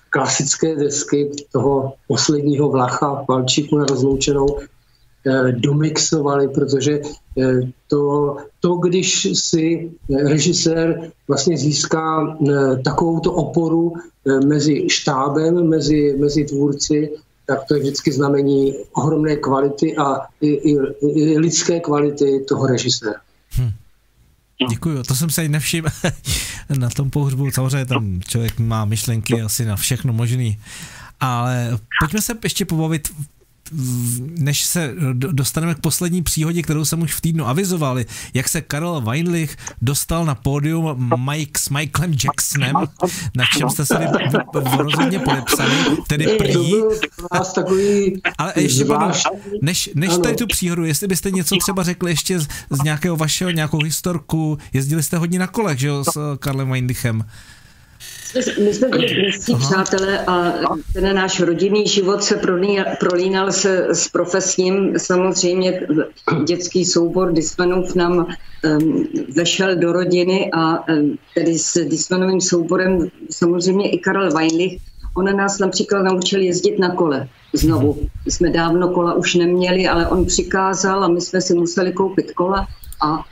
klasické desky toho posledního vlacha Valčíku na rozloučenou Eh, domixovali, protože eh, to, to, když si režisér vlastně získá eh, takovouto oporu mezi štábem, mezi, mezi tvůrci, tak to je vždycky znamení ohromné kvality a i, i, i lidské kvality toho režiséra. Hmm. Děkuju, to jsem se i nevšiml na tom pohřbu. Samozřejmě tam člověk má myšlenky asi na všechno možný. Ale pojďme se ještě pobavit než se dostaneme k poslední příhodě, kterou jsem už v týdnu avizovali, jak se Karel Weinlich dostal na pódium Mike s Michaelem Jacksonem, na čem jste se rozhodně podepsali, tedy prý. Ale ještě panu, než, než tady tu příhodu, jestli byste něco třeba řekli ještě z, z nějakého vašeho, nějakou historku, jezdili jste hodně na kolech, že jo, s Karlem Weinlichem. My jsme byli blízcí přátelé a ten náš rodinný život se prolínal se s profesním. Samozřejmě dětský soubor Dismanův nám um, vešel do rodiny a um, tedy s Dismanovým souborem samozřejmě i Karel Weinlich. On nás například naučil jezdit na kole znovu. My jsme dávno kola už neměli, ale on přikázal a my jsme si museli koupit kola a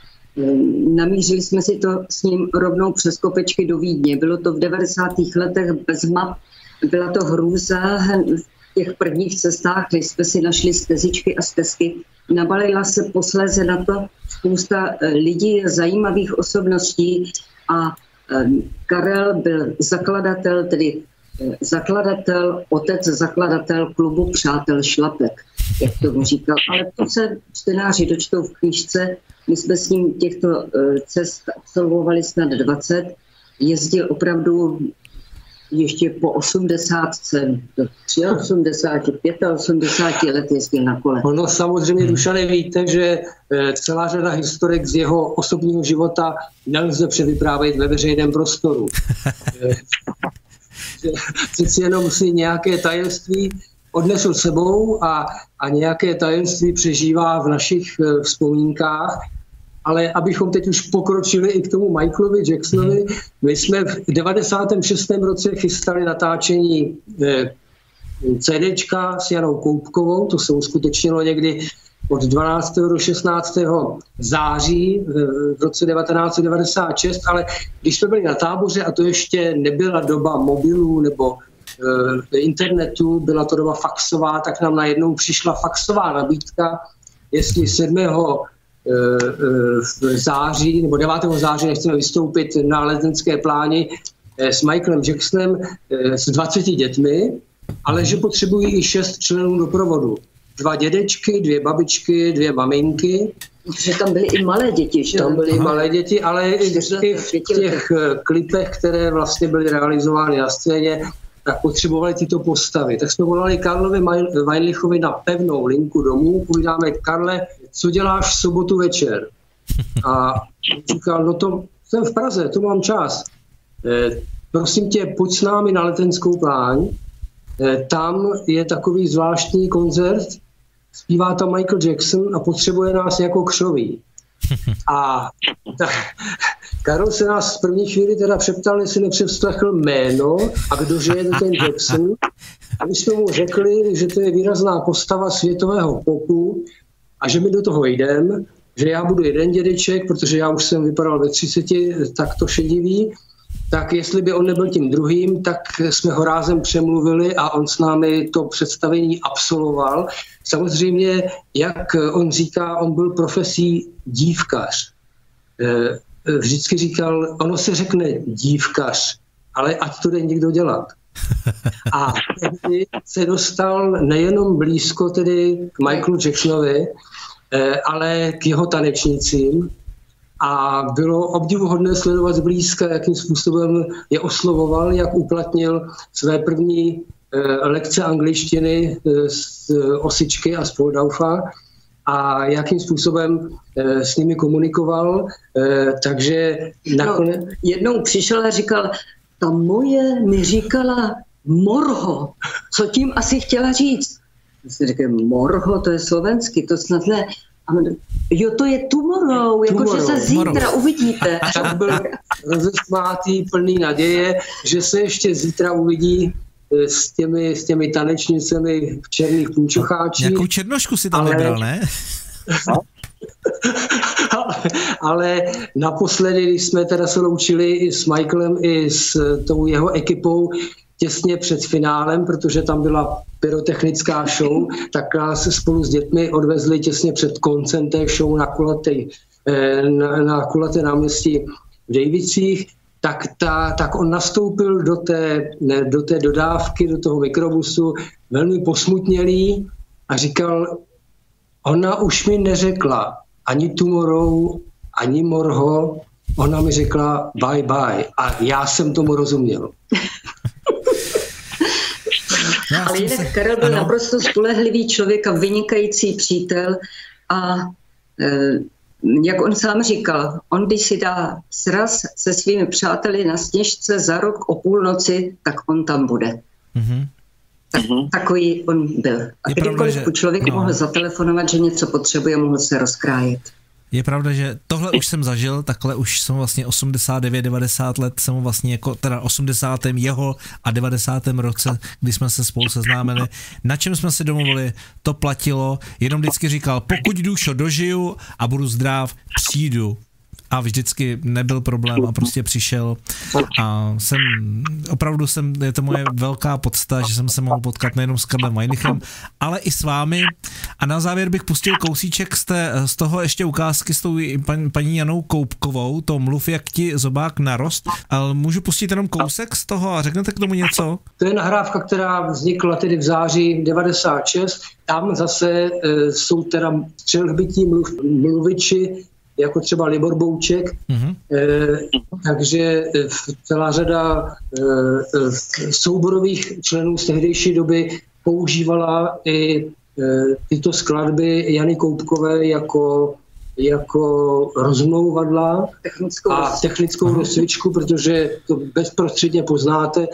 namířili jsme si to s ním rovnou přes kopečky do Vídně. Bylo to v 90. letech bez map, byla to hrůza v těch prvních cestách, kde jsme si našli stezičky a stezky. Nabalila se posléze na to spousta eh, lidí, zajímavých osobností a ehm, Karel byl zakladatel, tedy zakladatel, otec zakladatel klubu Přátel Šlapek, jak to říkal. Ale to se čtenáři dočtou v knížce my jsme s ním těchto eh, cest absolvovali snad 20. Jezdil opravdu ještě po 80, 83, 85 let jezdil na kole. Ono samozřejmě, hmm. Dušane, víte, že eh, celá řada historek z jeho osobního života nelze převyprávět ve veřejném prostoru. Přeci jenom si nějaké tajemství odnesl sebou a, a nějaké tajemství přežívá v našich eh, vzpomínkách. Ale abychom teď už pokročili i k tomu Michaelovi Jacksonovi, my jsme v 96. roce chystali natáčení eh, CDčka s Janou Koupkovou, to se uskutečnilo někdy od 12. do 16. září eh, v roce 1996, ale když jsme byli na táboře a to ještě nebyla doba mobilů nebo Eh, internetu, byla to doba faxová, tak nám najednou přišla faxová nabídka, jestli 7. Eh, eh, září nebo 9. září nechceme vystoupit na letenské pláni s Michaelem Jacksonem s 20 dětmi, ale že potřebují i šest členů doprovodu. Dva dědečky, dvě babičky, dvě maminky. Protože tam byly i malé děti, že? Tam byly i malé děti, ale i v těch klipech, které vlastně byly realizovány na scéně, tak potřebovali tyto postavy. Tak jsme volali Karlovi Weinlichovi na pevnou linku domů, povídáme, Karle, co děláš v sobotu večer? A říkal, no to jsem v Praze, to mám čas. E, prosím tě, pojď s námi na letenskou pláň. E, tam je takový zvláštní koncert, zpívá tam Michael Jackson a potřebuje nás jako křoví. A ta, Karol se nás v první chvíli teda přeptal, jestli nepřevslechl jméno a kdože je ten Jackson. A my jsme mu řekli, že to je výrazná postava světového popu a že my do toho jdem, že já budu jeden dědeček, protože já už jsem vypadal ve 30, tak to šedivý, tak jestli by on nebyl tím druhým, tak jsme ho rázem přemluvili a on s námi to představení absolvoval. Samozřejmě, jak on říká, on byl profesí dívkař. Eh, vždycky říkal, ono se řekne dívkař, ale ať to jde někdo dělat. A tehdy se dostal nejenom blízko tedy k Michaelu Jacksonovi, eh, ale k jeho tanečnicím, a bylo obdivuhodné sledovat zblízka, jakým způsobem je oslovoval, jak uplatnil své první eh, lekce angličtiny eh, z Osičky a z Poldaufa a jakým způsobem eh, s nimi komunikoval. Takže nakonec... No, jednou přišel a říkal, ta moje mi říkala morho. Co tím asi chtěla říct? Já morho, to je slovensky, to snad ne. A jo, to je tomorrow, jakože se zítra tomorrow. uvidíte. Tak byl rozesmátý, plný naděje, že se ještě zítra uvidí eh, s těmi, s těmi tanečnicemi v černých punčocháčích. Nějakou černošku si tam ale, vybral, ne? ale naposledy, když jsme teda se loučili i s Michaelem, i s tou jeho ekipou, těsně před finálem, protože tam byla pyrotechnická show, tak nás spolu s dětmi odvezli těsně před koncem té show na kulatý eh, na, na kulaté náměstí v Davicích, tak, ta, tak on nastoupil do té, do té dodávky, do toho mikrobusu velmi posmutnělý a říkal, ona už mi neřekla ani tomorrow, ani morho, ona mi řekla bye bye. A já jsem tomu rozuměl. Ale jinak Karel byl ano. naprosto spolehlivý člověk a vynikající přítel a e, jak on sám říkal, on když si dá sraz se svými přáteli na sněžce za rok o půlnoci, tak on tam bude. Mm-hmm. Tak, takový on byl. A kdykoliv že... člověk no. mohl zatelefonovat, že něco potřebuje, mohl se rozkrájet. Je pravda, že tohle už jsem zažil, takhle už jsem vlastně 89, 90 let jsem vlastně jako, teda 80. jeho a 90. roce, kdy jsme se spolu seznámili, na čem jsme si domluvili, to platilo, jenom vždycky říkal, pokud dušo dožiju a budu zdrav, přijdu a vždycky nebyl problém a prostě přišel. A jsem, opravdu jsem, je to moje velká podsta, že jsem se mohl potkat nejenom s Karlem Weinichem, ale i s vámi. A na závěr bych pustil kousíček z, té, z toho ještě ukázky s tou paní, paní Janou Koupkovou, to mluv jak ti zobák narost, ale můžu pustit jenom kousek z toho a řeknete k tomu něco? To je nahrávka, která vznikla tedy v září 96, tam zase e, jsou teda střelhbití mluv, mluviči jako třeba Libor Bouček, mm-hmm. e, takže celá řada e, souborových členů z tehdejší doby používala i e, tyto skladby Jany Koupkové jako jako rozmlouvadla a technickou rozcvičku, protože to bezprostředně poznáte,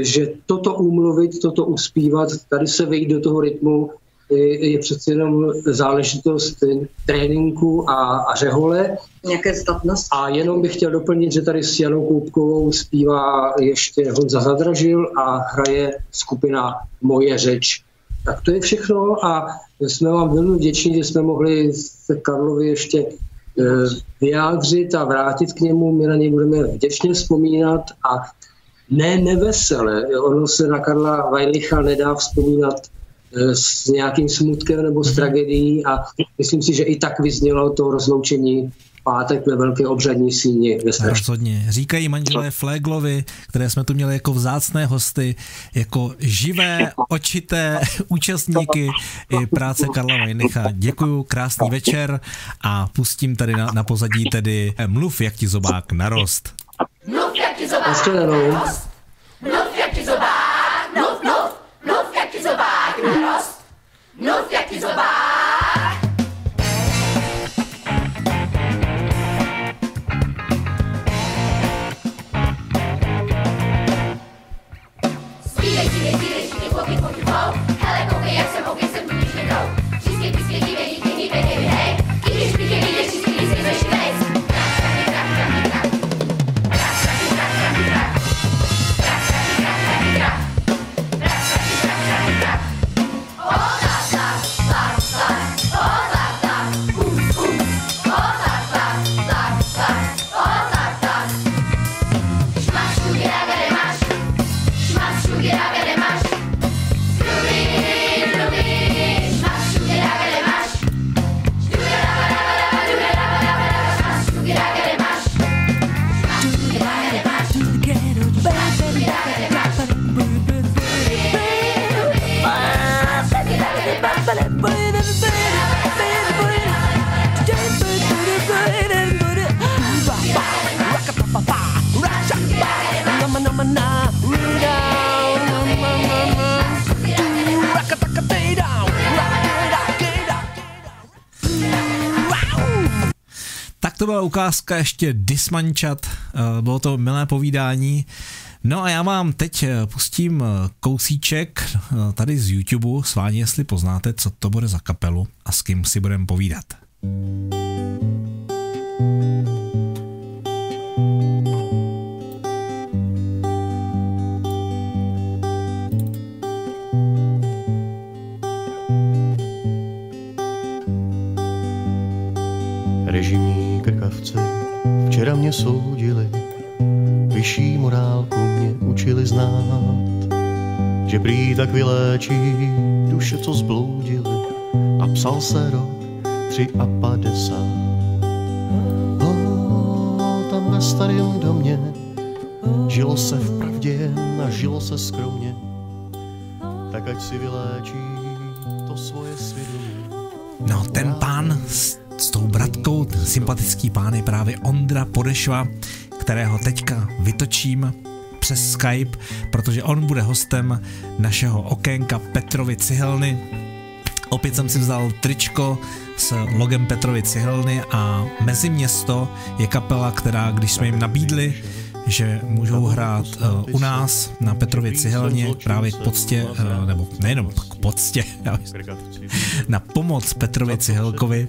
že toto umluvit, toto uspívat, tady se vejít do toho rytmu, je, přeci jenom záležitost tréninku a, a řehole. Nějaké statnost. A jenom bych chtěl doplnit, že tady s Janou Koupkovou zpívá ještě Honza Zadražil a hraje skupina Moje řeč. Tak to je všechno a jsme vám velmi vděční, že jsme mohli se Karlovi ještě eh, vyjádřit a vrátit k němu. My na něj budeme vděčně vzpomínat a ne nevesele. Ono se na Karla Vajlicha nedá vzpomínat s nějakým smutkem nebo s mhm. tragedií a myslím si, že i tak vyznělo to rozloučení pátek ve velké obřadní síni ve. Rozhodně. Říkají manželé Fleglovi, které jsme tu měli jako vzácné hosty, jako živé, očité účastníky i práce Karla Vajnicha. Děkuju, krásný večer a pustím tady na, na pozadí tedy Mluv, jak ti zobák narost. Mluv, jak ti zobák narost. Mluv, jak ti zobák narost, mluv jak ti zobák. Zpívej, zpívej, zpívej, všichni poky, poky, hele, koukej, jak jsem, koukej, jsem tu, když nejdou. Příspěv, příspěv, ukázka ještě Dismančat, eh, bylo to milé povídání. No a já vám teď eh, pustím eh, kousíček tady z YouTube, sváně jestli poznáte, co to bude za kapelu a s kým si budeme povídat. Režimní mě soudili, vyšší morálku mě učili znát, že prý tak vyléčí duše, co zbloudili. A psal se rok tři a padesát. na starém domě, žilo se v pravdě jen a žilo se skromně, tak ať si vyléčí to svoje svědomí. No, ten pán s, s tou bratkou, ten sympatický pán je právě Ondra Podešva, kterého teďka vytočím přes Skype, protože on bude hostem našeho okénka Petrovi Cihelny. Opět jsem si vzal tričko s logem Petrovi Cihelny a Meziměsto je kapela, která, když jsme jim nabídli, že můžou hrát uh, u nás na Petrově cihelně právě k poctě, uh, nebo nejenom k poctě, na pomoc Petrovi Cihelkovi,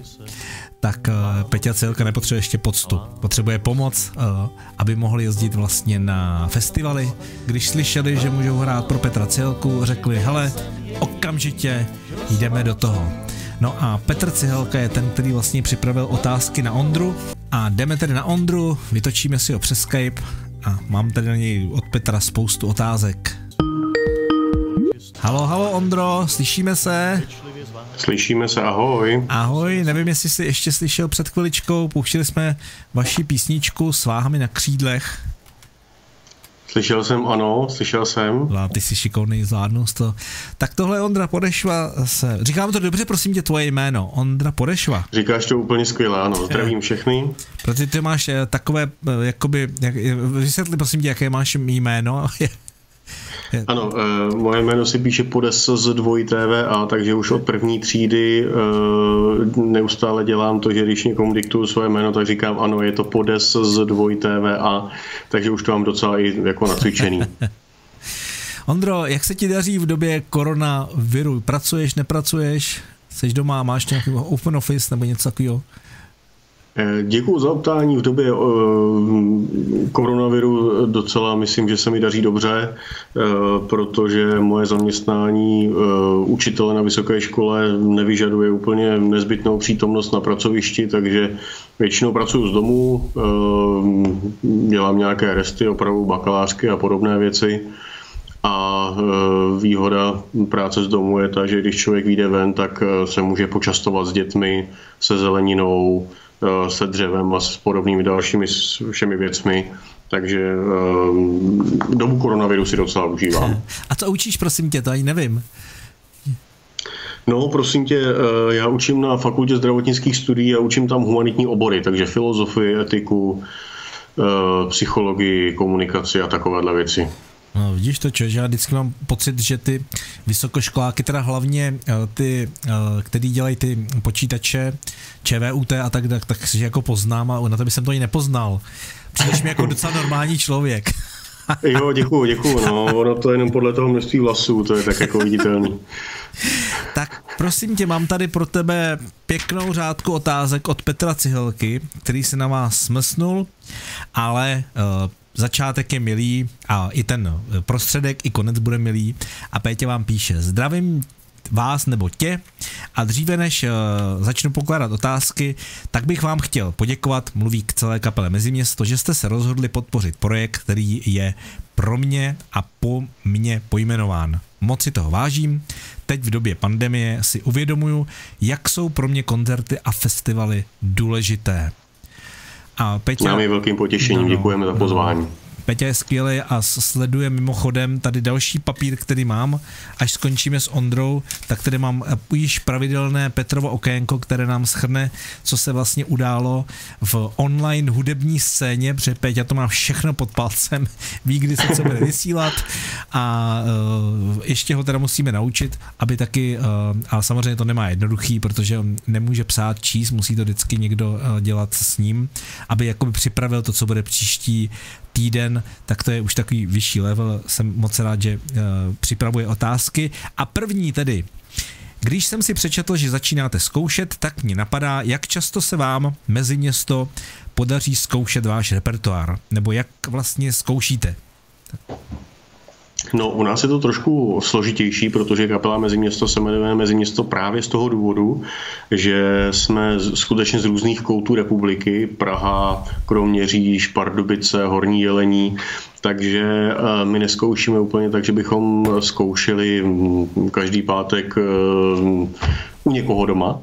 tak uh, Peťa Cihelka nepotřebuje ještě poctu. Potřebuje pomoc, uh, aby mohli jezdit vlastně na festivaly. Když slyšeli, že můžou hrát pro Petra Cihelku, řekli, hele, okamžitě jdeme do toho. No a Petr Cihelka je ten, který vlastně připravil otázky na Ondru a jdeme tedy na Ondru, vytočíme si ho přes Skype a mám tady na něj od Petra spoustu otázek. Halo, halo Ondro, slyšíme se? Slyšíme se, ahoj. Ahoj, nevím, jestli jsi ještě slyšel před chviličkou, pouštili jsme vaši písničku s váhami na křídlech. Slyšel jsem, ano, slyšel jsem. No, ty jsi šikovný, zvládnu to. Tak tohle je Ondra Podešva. Se... Říkám to dobře, prosím tě, tvoje jméno. Ondra Podešva. Říkáš to úplně skvěle, ano. Zdravím všechny. Protože ty máš eh, takové, eh, jakoby, jak, vysvětli prosím tě, jaké máš jméno. Ano, e, moje jméno si píše pod z dvoj TVA, takže už od první třídy e, neustále dělám to, že když někomu diktuju svoje jméno, tak říkám ano, je to pod z dvoj TVA, takže už to mám docela i jako nacvičený. Ondro, jak se ti daří v době koronaviru? Pracuješ, nepracuješ? Jsi doma, máš nějaký open office nebo něco takového? Eh, Děkuji za optání. V době uh, koronaviru docela myslím, že se mi daří dobře, uh, protože moje zaměstnání učitele na vysoké škole nevyžaduje úplně nezbytnou přítomnost na pracovišti, takže většinou pracuji z domu, dělám nějaké resty, opravu bakalářky a podobné věci. A výhoda práce z domu je ta, že když člověk vyjde ven, tak se může počastovat s dětmi, se zeleninou, Eh, se dřevem a s podobnými dalšími všemi věcmi. Takže um, dobu koronaviru si docela užívám. A co učíš, prosím tě, to ani nevím. No, prosím tě, eh, já učím na fakultě zdravotnických studií a učím tam humanitní obory, takže filozofii, etiku, psychologii, komunikaci a takovéhle věci. No, vidíš to, čo, že já vždycky mám pocit, že ty vysokoškoláky, teda hlavně eh, ty, eh, který dělají ty počítače, ČVUT a tak, tak, tak si jako poznám a na to by jsem to ani nepoznal. Přijdeš mi jako docela normální člověk. jo, děkuju, děkuju, no, ono to je jenom podle toho množství vlasů, to je tak jako viditelný. tak prosím tě, mám tady pro tebe pěknou řádku otázek od Petra Cihelky, který se na vás smysnul, ale uh, začátek je milý a i ten prostředek, i konec bude milý. A Pétě vám píše, zdravím vás nebo tě a dříve než uh, začnu pokládat otázky, tak bych vám chtěl poděkovat, mluví k celé kapele Meziměsto, že jste se rozhodli podpořit projekt, který je pro mě a po mně pojmenován. Moc si toho vážím. Teď v době pandemie si uvědomuju, jak jsou pro mě koncerty a festivaly důležité. A Peťa... Nám je velkým potěšením, no, no, děkujeme za pozvání. No. Peťa je skvělý a sleduje mimochodem tady další papír, který mám. Až skončíme s Ondrou, tak tady mám eh, již pravidelné Petrovo okénko, které nám schrne, co se vlastně událo v online hudební scéně, protože Peťa to má všechno pod palcem, ví, kdy se co bude vysílat a uh, ještě ho teda musíme naučit, aby taky, uh, ale samozřejmě to nemá jednoduchý, protože on nemůže psát, číst, musí to vždycky někdo uh, dělat s ním, aby jakoby připravil to, co bude příští týden, tak to je už takový vyšší level. Jsem moc rád, že uh, připravuje otázky. A první tedy, když jsem si přečetl, že začínáte zkoušet, tak mě napadá, jak často se vám mezi město podaří zkoušet váš repertoár, nebo jak vlastně zkoušíte. No, u nás je to trošku složitější, protože kapela Meziměsto se jmenuje Meziměsto právě z toho důvodu, že jsme skutečně z různých koutů republiky, Praha, Kroměříž, Pardubice, Horní Jelení, takže eh, my neskoušíme úplně tak, že bychom zkoušeli mm, každý pátek eh, u někoho doma,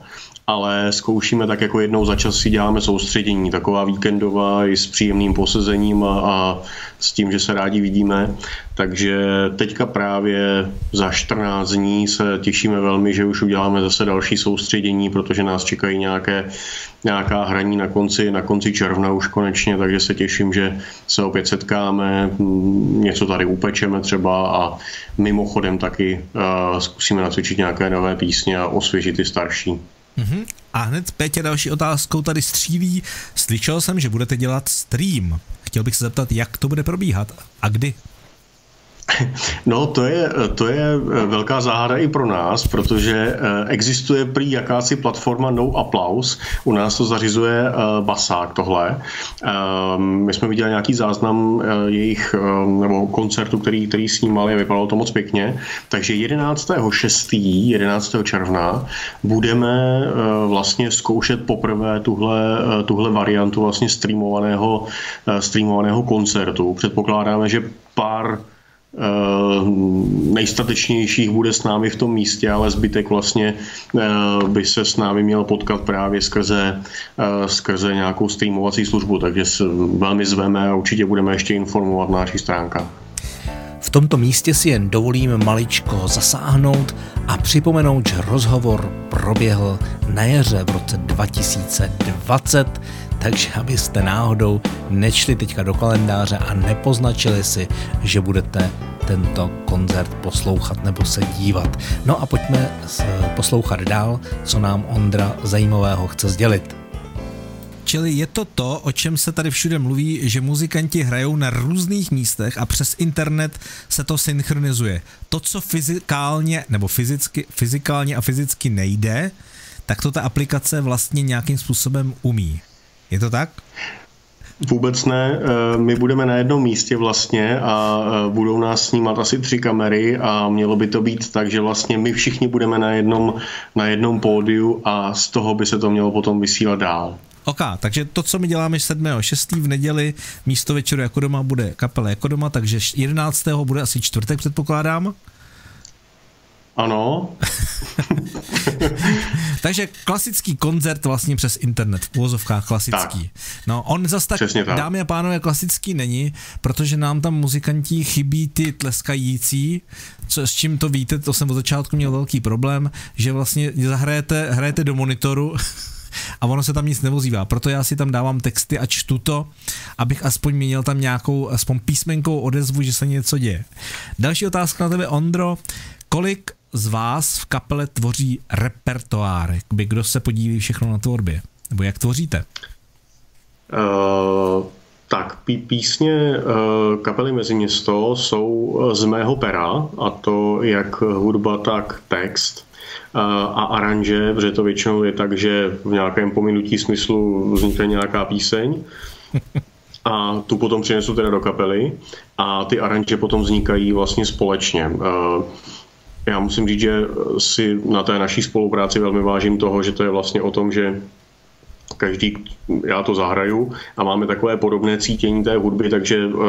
ale zkoušíme tak jako jednou za čas si děláme soustředění, taková víkendová i s příjemným posezením a, a s tím, že se rádi vidíme. Takže teďka právě za 14 dní se těšíme velmi, že už uděláme zase další soustředění, protože nás čekají nějaké, nějaká hraní na konci, na konci června už konečně, takže se těším, že se opět setkáme, něco tady upečeme třeba a mimochodem taky uh, zkusíme nacvičit nějaké nové písně a osvěžit ty starší. Mm-hmm. A hned Pétě další otázkou tady střílí. Slyšel jsem, že budete dělat stream. Chtěl bych se zeptat, jak to bude probíhat a kdy? No, to je, to je eh, velká záhada i pro nás, protože eh, existuje prý jakási platforma No Applause. U nás to zařizuje eh, Basák tohle. My jsme viděli nějaký záznam jejich nebo koncertu, který, který snímali a vypadalo to moc pěkně. Takže 11. 6. 11. června budeme vlastně zkoušet poprvé tuhle, tuhle variantu vlastně streamovaného, streamovaného koncertu. Předpokládáme, že pár nejstatečnějších bude s námi v tom místě, ale zbytek vlastně eh, by se s námi měl potkat právě skrze, eh, skrze nějakou streamovací službu, takže velmi zveme a určitě budeme ještě informovat na našich stránkách. V tomto místě si jen dovolím maličko zasáhnout a připomenout, že rozhovor proběhl na jaře v roce 2020 takže abyste náhodou nečli teďka do kalendáře a nepoznačili si, že budete tento koncert poslouchat nebo se dívat. No a pojďme poslouchat dál, co nám Ondra zajímavého chce sdělit. Čili je to to, o čem se tady všude mluví, že muzikanti hrajou na různých místech a přes internet se to synchronizuje. To, co fyzikálně nebo fyzicky, fyzikálně a fyzicky nejde, tak to ta aplikace vlastně nějakým způsobem umí. Je to tak? Vůbec ne. Eh, my budeme na jednom místě vlastně a eh, budou nás snímat asi tři kamery a mělo by to být tak, že vlastně my všichni budeme na jednom, na jednom pódiu a z toho by se to mělo potom vysílat dál. OK, takže to, co my děláme 7.6. v neděli, místo večeru jako doma bude kapela jako doma, takže 11. bude asi čtvrtek, předpokládám. Ano. Takže klasický koncert vlastně přes internet, v úvozovkách klasický. Tak. No, on zas tak, tak, dámy a pánové, klasický není, protože nám tam muzikanti chybí ty tleskající, co, s čím to víte, to jsem od začátku měl velký problém, že vlastně zahrajete, hrajete do monitoru a ono se tam nic nevozívá. Proto já si tam dávám texty a čtu to, abych aspoň měl tam nějakou, aspoň písmenkou odezvu, že se něco děje. Další otázka na tebe, Ondro. Kolik z vás v kapele tvoří repertoár? Jakby kdo se podílí všechno na tvorbě? Nebo jak tvoříte? Uh, tak pí, písně uh, kapely Meziměsto jsou z mého pera, a to jak hudba, tak text a aranže, protože to většinou je tak, že v nějakém pominutí smyslu vznikne nějaká píseň a tu potom přinesu teda do kapely a ty aranže potom vznikají vlastně společně. Já musím říct, že si na té naší spolupráci velmi vážím toho, že to je vlastně o tom, že každý, já to zahraju a máme takové podobné cítění té hudby, takže uh,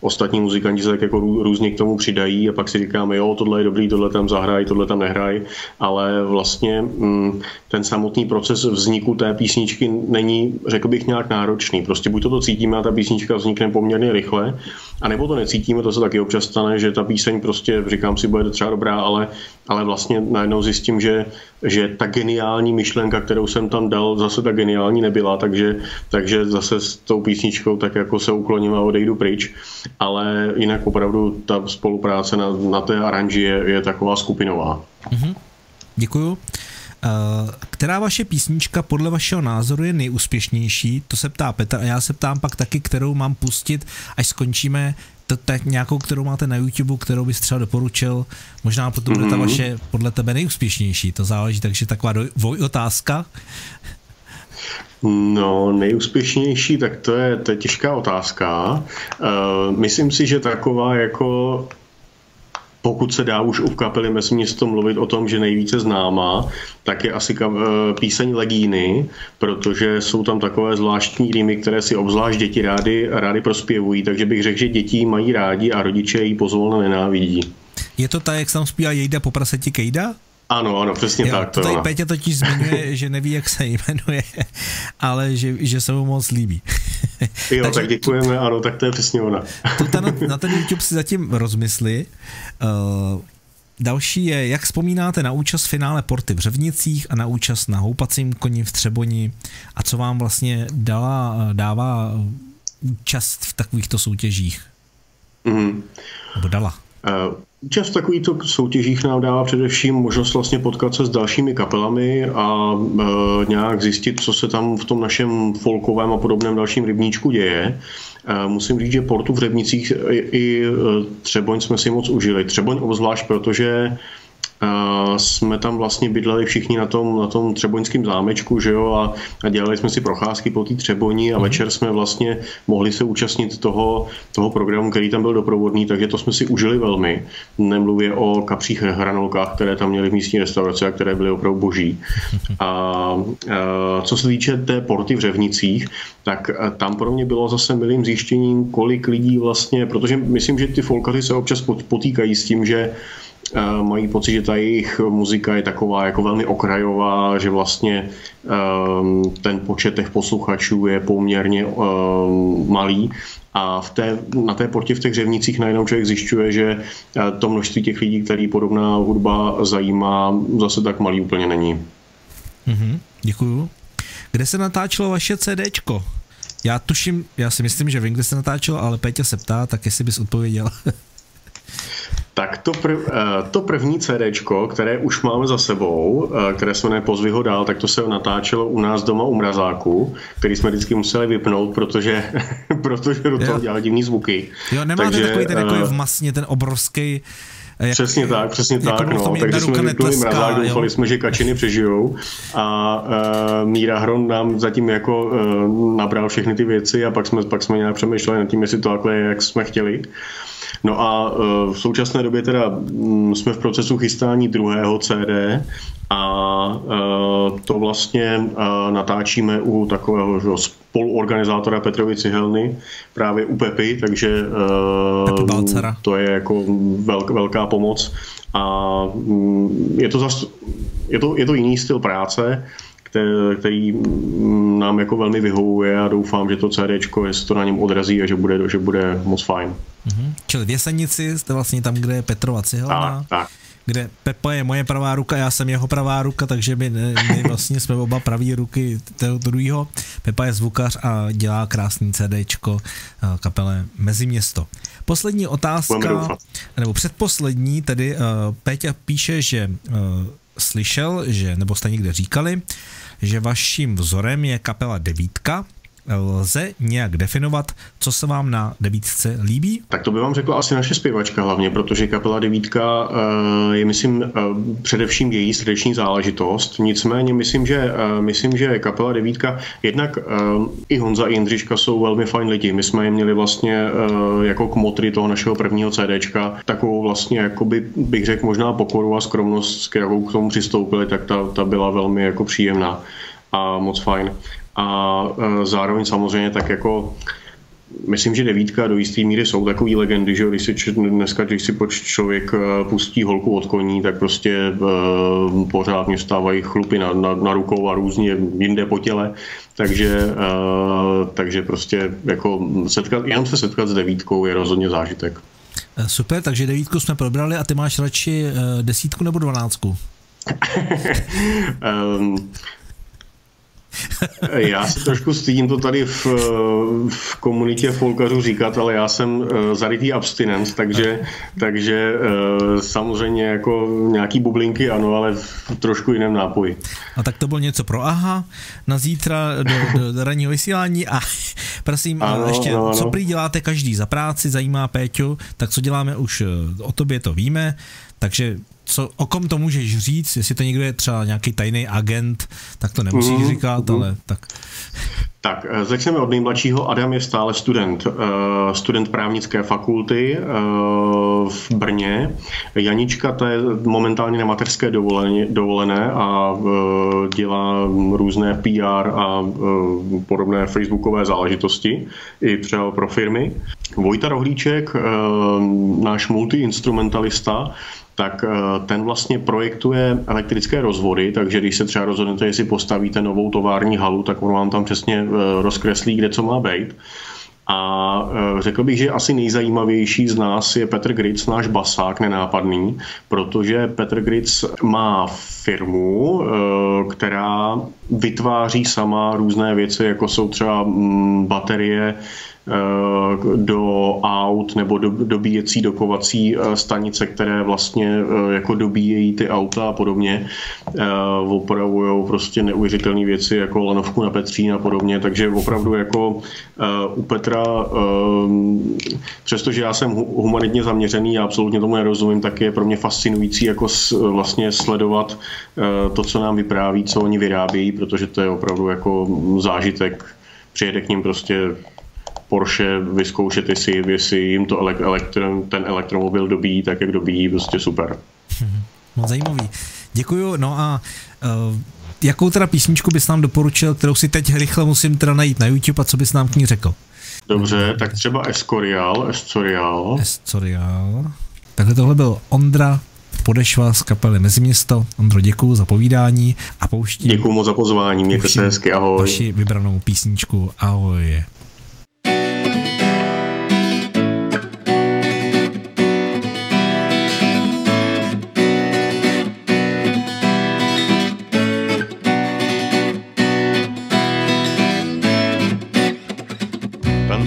ostatní muzikanti se tak jako rů, různě k tomu přidají a pak si říkáme, jo, tohle je dobrý, tohle tam zahraj, tohle tam nehraj, ale vlastně mm, ten samotný proces vzniku té písničky není, řekl bych, nějak náročný. Prostě buď to, to cítíme a ta písnička vznikne poměrně rychle, a nebo to necítíme, to se taky občas stane, že ta píseň prostě, říkám si, bude třeba dobrá, ale, ale vlastně najednou zjistím, že, že ta geniální myšlenka, kterou jsem tam dal, zase tak geniální nebyla, takže, takže zase s tou písničkou tak jako se ukloním a odejdu pryč. Ale jinak opravdu ta spolupráce na, na té aranži je, je taková skupinová. Mm-hmm. Děkuju. Uh, která vaše písnička podle vašeho názoru je nejúspěšnější? To se ptá Petr a já se ptám pak taky, kterou mám pustit, až skončíme tak nějakou, kterou máte na YouTube, kterou bys třeba doporučil, možná proto bude ta mhm. vaše podle tebe nejúspěšnější, to záleží, takže taková dvoj otázka. No, nejúspěšnější, tak to je, to je těžká otázka. Uh, myslím si, že taková jako pokud se dá už u kapely Město mluvit o tom, že nejvíce známá, tak je asi eh, píseň Legíny, protože jsou tam takové zvláštní rýmy, které si obzvlášť děti rády, rády prospěvují, takže bych řekl, že děti mají rádi a rodiče ji pozvolna nenávidí. Je to ta, jak se tam zpívá Jejda po praseti Kejda? Ano, ano, přesně jo, tak. To tady Petě totiž zmiňuje, že neví, jak se jmenuje, ale že, že se mu moc líbí. jo, Takže tak děkujeme, ano, tak to je přesně ona. to na, na ten YouTube si zatím rozmysli. Uh, Další je, jak vzpomínáte na účast v finále Porty v Řevnicích a na účast na houpacím koni v Třeboni a co vám vlastně dala, dává účast v takovýchto soutěžích? Mm. Nebo dala? Uh, účast v takovýchto soutěžích nám dává především možnost vlastně potkat se s dalšími kapelami a uh, nějak zjistit, co se tam v tom našem folkovém a podobném dalším rybníčku děje. Musím říct, že portu v Řebnicích i, i Třeboň jsme si moc užili. Třeboň obzvlášť, protože jsme tam vlastně bydleli všichni na tom, na tom třeboňském zámečku, že jo, a, a dělali jsme si procházky po té Třeboni a mm. večer jsme vlastně mohli se účastnit toho, toho programu, který tam byl doprovodný, takže to jsme si užili velmi. Nemluvě o kapřích hranolkách, které tam měli v místní restauraci a které byly opravdu boží. A, a co se týče té porty v Řevnicích, tak tam pro mě bylo zase milým zjištěním, kolik lidí vlastně, protože myslím, že ty folkaři se občas potýkají s tím, že mají pocit, že ta jejich muzika je taková jako velmi okrajová, že vlastně um, ten počet těch posluchačů je poměrně um, malý a v té, na té portě v těch řevnicích najednou člověk zjišťuje, že to množství těch lidí, který podobná hudba zajímá, zase tak malý úplně není. Mm-hmm, děkuju. Kde se natáčelo vaše CDčko? Já tuším, já si myslím, že vím, kde se natáčelo, ale Péťa se ptá, tak jestli bys odpověděl. Tak to, prv, eh, to první CD, které už máme za sebou, eh, které se jmenuje Pozvi ho dál, tak to se natáčelo u nás doma u mrazáku, který jsme vždycky museli vypnout, protože, protože do toho dělali divný zvuky. Jo, nemáte Takže, takový ten jako v masně, ten obrovský jak, přesně tak, přesně jako tak. No. Takže jsme vypnuli mrazák, doufali jsme, že kačiny přežijou a uh, Míra Hron nám zatím jako uh, nabral všechny ty věci a pak jsme, pak jsme nějak přemýšleli nad tím, jestli to takhle je, jak jsme chtěli. No a e, v současné době teda mm, jsme v procesu chystání druhého CD a e, to vlastně e, natáčíme u takového že, spoluorganizátora Petrovi Cihelny, právě u Pepy, takže to je jako velk, velká pomoc a mm, je to, zas, je to, je to jiný styl práce, který mm, nám jako velmi vyhovuje a doufám, že to CD, jestli to na něm odrazí a že bude, že bude moc fajn. Mm-hmm. Čili v Jesenici jste vlastně tam, kde je Petrova cihelna. Tak, tak kde Pepa je moje pravá ruka, já jsem jeho pravá ruka, takže my, my vlastně jsme oba pravý ruky toho druhého. Pepa je zvukař a dělá krásný CDčko eh, kapele Meziměsto. Poslední otázka, nebo předposlední, tedy uh, Péťa píše, že uh, slyšel, že, nebo jste někde říkali, že vaším vzorem je kapela Devítka, lze nějak definovat, co se vám na devítce líbí? Tak to by vám řekla asi naše zpěvačka hlavně, protože kapela devítka eh, je, myslím, eh, především její srdeční záležitost. Nicméně myslím, že, eh, myslím, že kapela devítka, jednak i Honza i Jindřiška jsou velmi fajn lidi. My jsme je měli vlastně jako kmotry toho našeho prvního CDčka, takovou vlastně, jakoby, bych řekl, možná pokoru a skromnost, s kterou k tomu přistoupili, tak ta, ta byla velmi jako příjemná a moc fajn a e, zároveň samozřejmě tak jako Myslím, že devítka do jisté míry jsou takové legendy, že když si dneska, když si člověk e, pustí holku od koní, tak prostě uh, pořád mě stávají chlupy na, na, na rukou a různě jinde po těle. Takže, uh, takže prostě jako setkat, jenom se setkat s devítkou je rozhodně zážitek. Super, takže devítku jsme probrali a ty máš radši desítku nebo dvanáctku? um, Já se trošku stydím to tady v, v komunitě folkařů říkat, ale já jsem eh, zarytý abstinent, takže, takže eh, samozřejmě jako nějaký bublinky ano, ale v trošku jiném nápoji. A tak to bylo něco pro AHA na zítra do, do, do ranního vysílání a prosím, ano, ještě, ano, ano. co prý děláte každý za práci, zajímá Péťu, tak co děláme už eh, o tobě to víme, takže co, o kom to můžeš říct, jestli to někdo je třeba nějaký tajný agent, tak to nemusíš mm, říkat, mm. ale tak. Tak, eh, začneme od nejmladšího. Adam je stále student, eh, student právnické fakulty eh, v Brně. Janička, ta je momentálně na mateřské dovolené, dovolené a dělá různé PR a podobné facebookové záležitosti, i třeba pro firmy. Vojta Rohlíček, náš multiinstrumentalista, tak ten vlastně projektuje elektrické rozvody, takže když se třeba rozhodnete, jestli postavíte novou tovární halu, tak on vám tam přesně rozkreslí, kde co má být. A e, řekl bych, že asi nejzajímavější z nás je Petr Gritz, náš basák nenápadný, protože Petr Gritz má firmu, která vytváří sama různé věci, jako jsou třeba mm, baterie Eh, do aut nebo do, dobíjecí dokovací eh, stanice, které vlastně eh, jako dobíjejí ty auta a podobně. Opravují prostě neuvěřitelné věci jako lanovku na Petřín a podobně, takže opravdu jako u Petra, přestože já jsem humanitně zaměřený a absolutně tomu nerozumím, tak je pro mě fascinující jako vlastně sledovat to, co nám vypráví, co oni vyrábějí, protože to je opravdu jako zážitek přijede k ním prostě Porsche, vyzkoušet, jestli, jestli jim to elektron, ten elektromobil dobíjí tak, jak dobíjí, prostě super. Moc zajímavý. Děkuju. No a uh, jakou teda písničku bys nám doporučil, kterou si teď rychle musím teda najít na YouTube a co bys nám k ní řekl? Dobře, tak třeba Escorial, Escorial. Escorial. Takhle tohle byl Ondra Podešva z kapely Meziměsto. Ondro, děkuji za povídání a pouštím. Děkuji moc za pozvání, mějte se hezky, ahoj. Vaši vybranou písničku, ahoj.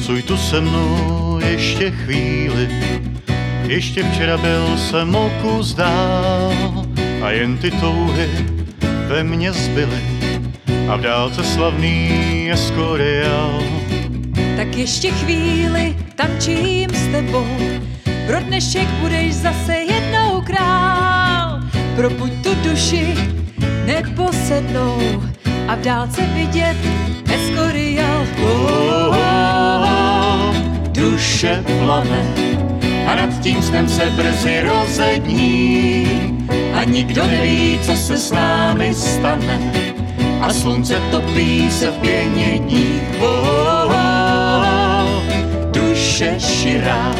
Tancuj tu se mnou ještě chvíli, ještě včera byl jsem o kus dál a jen ty touhy ve mně zbyly a v dálce slavný Escorial. Tak ještě chvíli tančím s tebou, pro dnešek budeš zase jednou král. Probuď tu duši neposednou a v dálce vidět Escorial. Oh, duše plane a nad tím snem se brzy rozední. A nikdo neví, co se s námi stane. A slunce topí se v pěně dní. Oh, oh, duše širá,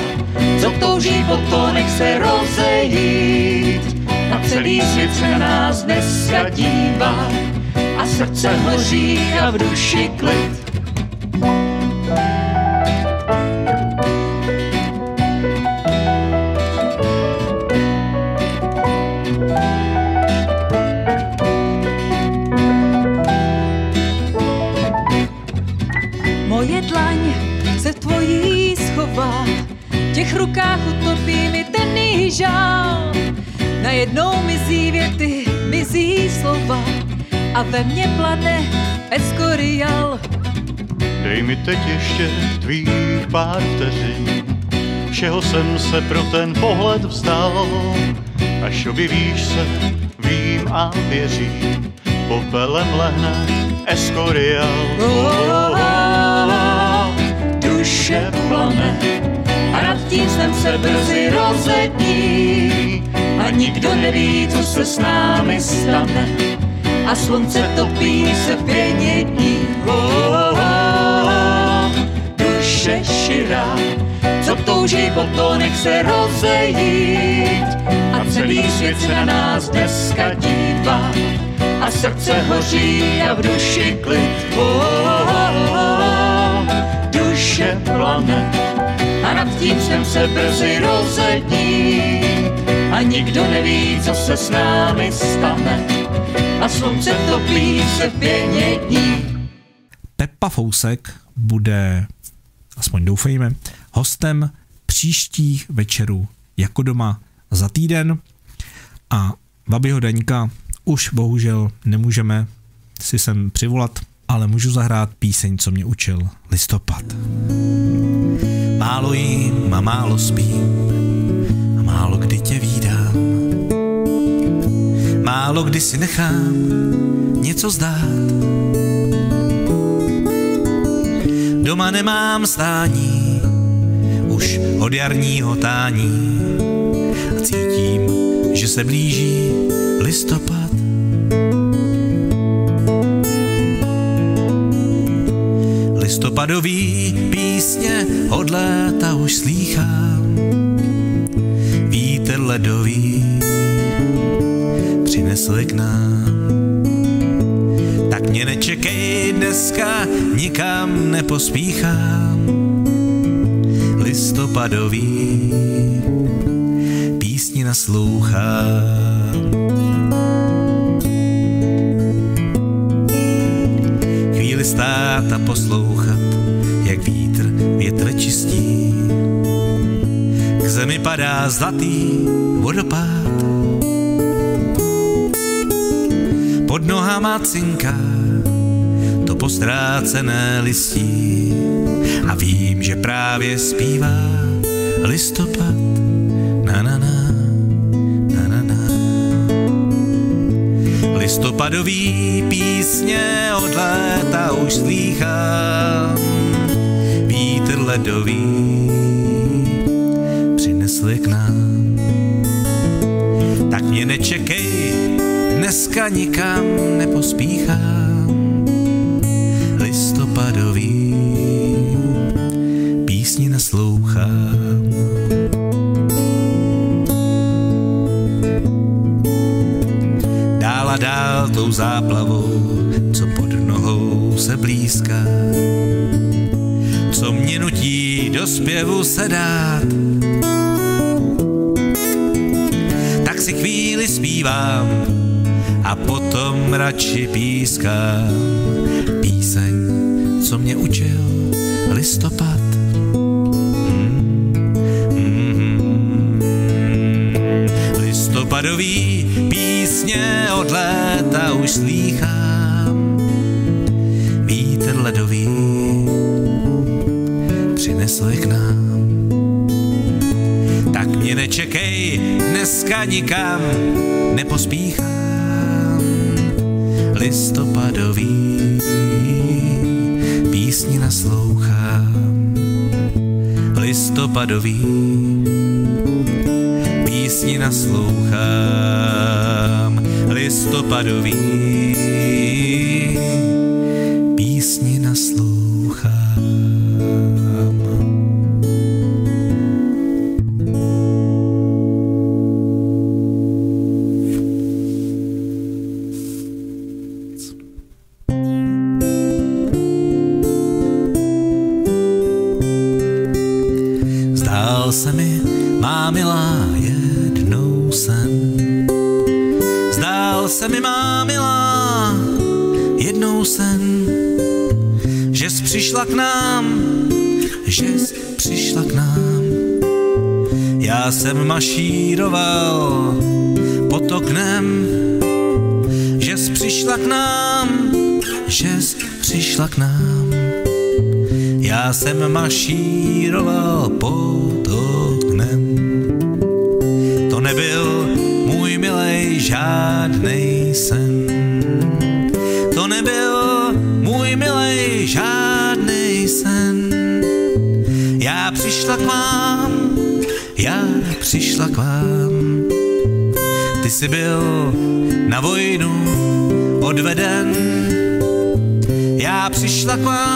co touží po to, nech se rozejít. A celý svět se na nás dneska dívá. A srdce hoří a v duši klid. Moje tvojí schová, v těch rukách utopí mi ten žál. Najednou mizí věty, mizí slova, a ve mně plane Escorial. Dej mi teď ještě tvých pár vteřin, všeho jsem se pro ten pohled vzdal. Až objevíš se, vím a věřím, popelem lehne Escorial. Oh, oh, oh, duše plane a nad tím snem se brzy rozední a nikdo neví, co se s námi stane a slunce topí se v pěně dní. Oh, oh, oh, duše širá, co touží po to, nech se rozejít. A celý svět se na nás dneska dívá a srdce hoří a v duši klid. Oh, oh, oh, duše plane a nad tím snem se brzy rozední a nikdo neví, co se s námi stane. A slunce topí se v pěně dní. Peppa Fousek bude, aspoň doufejme, hostem příštích večerů jako doma za týden. A Vabyho Daňka už bohužel nemůžeme si sem přivolat, ale můžu zahrát píseň, co mě učil listopad. Málo jím a málo spím a málo kdy tě vídám Málo kdy si nechám něco zdát. Doma nemám stání, už od jarního tání a cítím, že se blíží listopad. Listopadový písně od léta už slýchám. Vítr ledový přinesl k nám. Tak mě nečekej dneska, nikam nepospíchám. Listopadový písni naslouchám. Stát a poslouchat, jak vítr větve čistí. K zemi padá zlatý vodopád. Pod nohama cinká to postrácené listí a vím, že právě zpívá listopad. Listopadový písně od léta už slýchám. Vítr ledový přinesli k nám. Tak mě nečekej, dneska nikam nepospíchám. Tou záplavou, co pod nohou se blízká, co mě nutí do zpěvu se dát. Tak si chvíli zpívám a potom radši pískám píseň, co mě učil listopad. Listopadový písně od léta už slýchám. Vítr ledový přinesl je k nám. Tak mě nečekej, dneska nikam nepospíchám. Listopadový písni naslouchám. Listopadový písni naslouchám. Listopadový mašíroval pod oknem, že přišla k nám, že přišla k nám. Já jsem mašíroval pod Jsi byl na vojnu odveden. Já přišla k vám,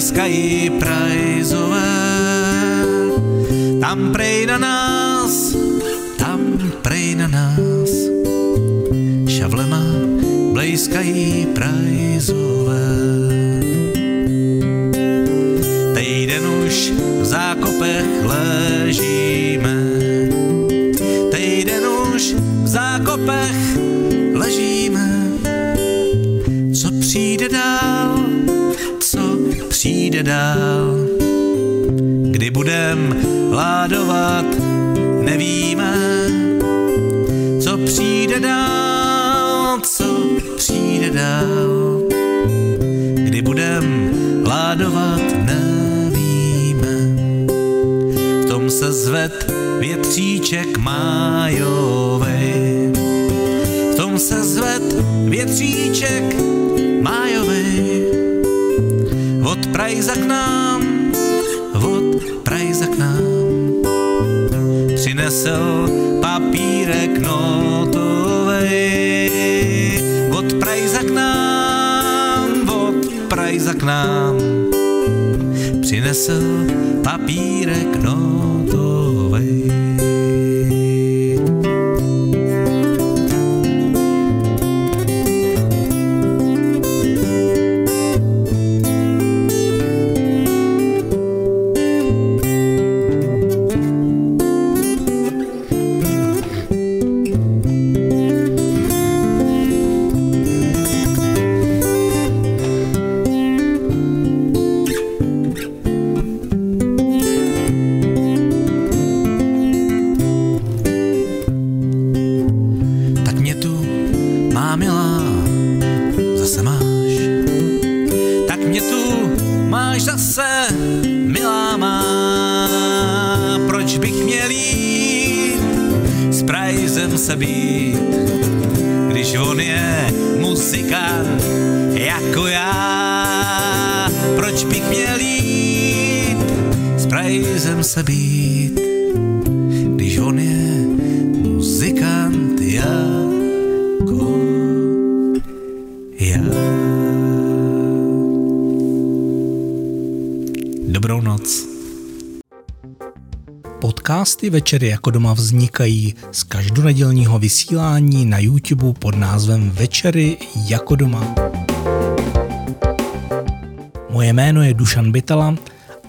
blejskají prajzové tam prej na nás, tam prej na nás. Šavlema blejskají prajzové. jde dál. Kdy budem ládovat, nevíme, co přijde dál, co přijde dál. Kdy budem ládovat, nevíme. V tom se zved větříček májovej. V tom se zved větříček Prajza k nám, od Prajza k nám. Přinesl papírek notovej. Od Prajza k nám, od Prajza k nám. Přinesl papírek notovej. Prajzem se být, když on je muzikant jako já. Dobrou noc. Podcasty Večery jako doma vznikají z každonedělního vysílání na YouTube pod názvem Večery jako doma. Moje jméno je Dušan Bytala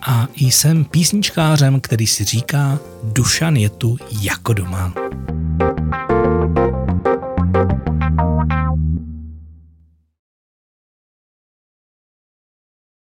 a jsem písničkářem, který si říká Dušan je tu jako doma.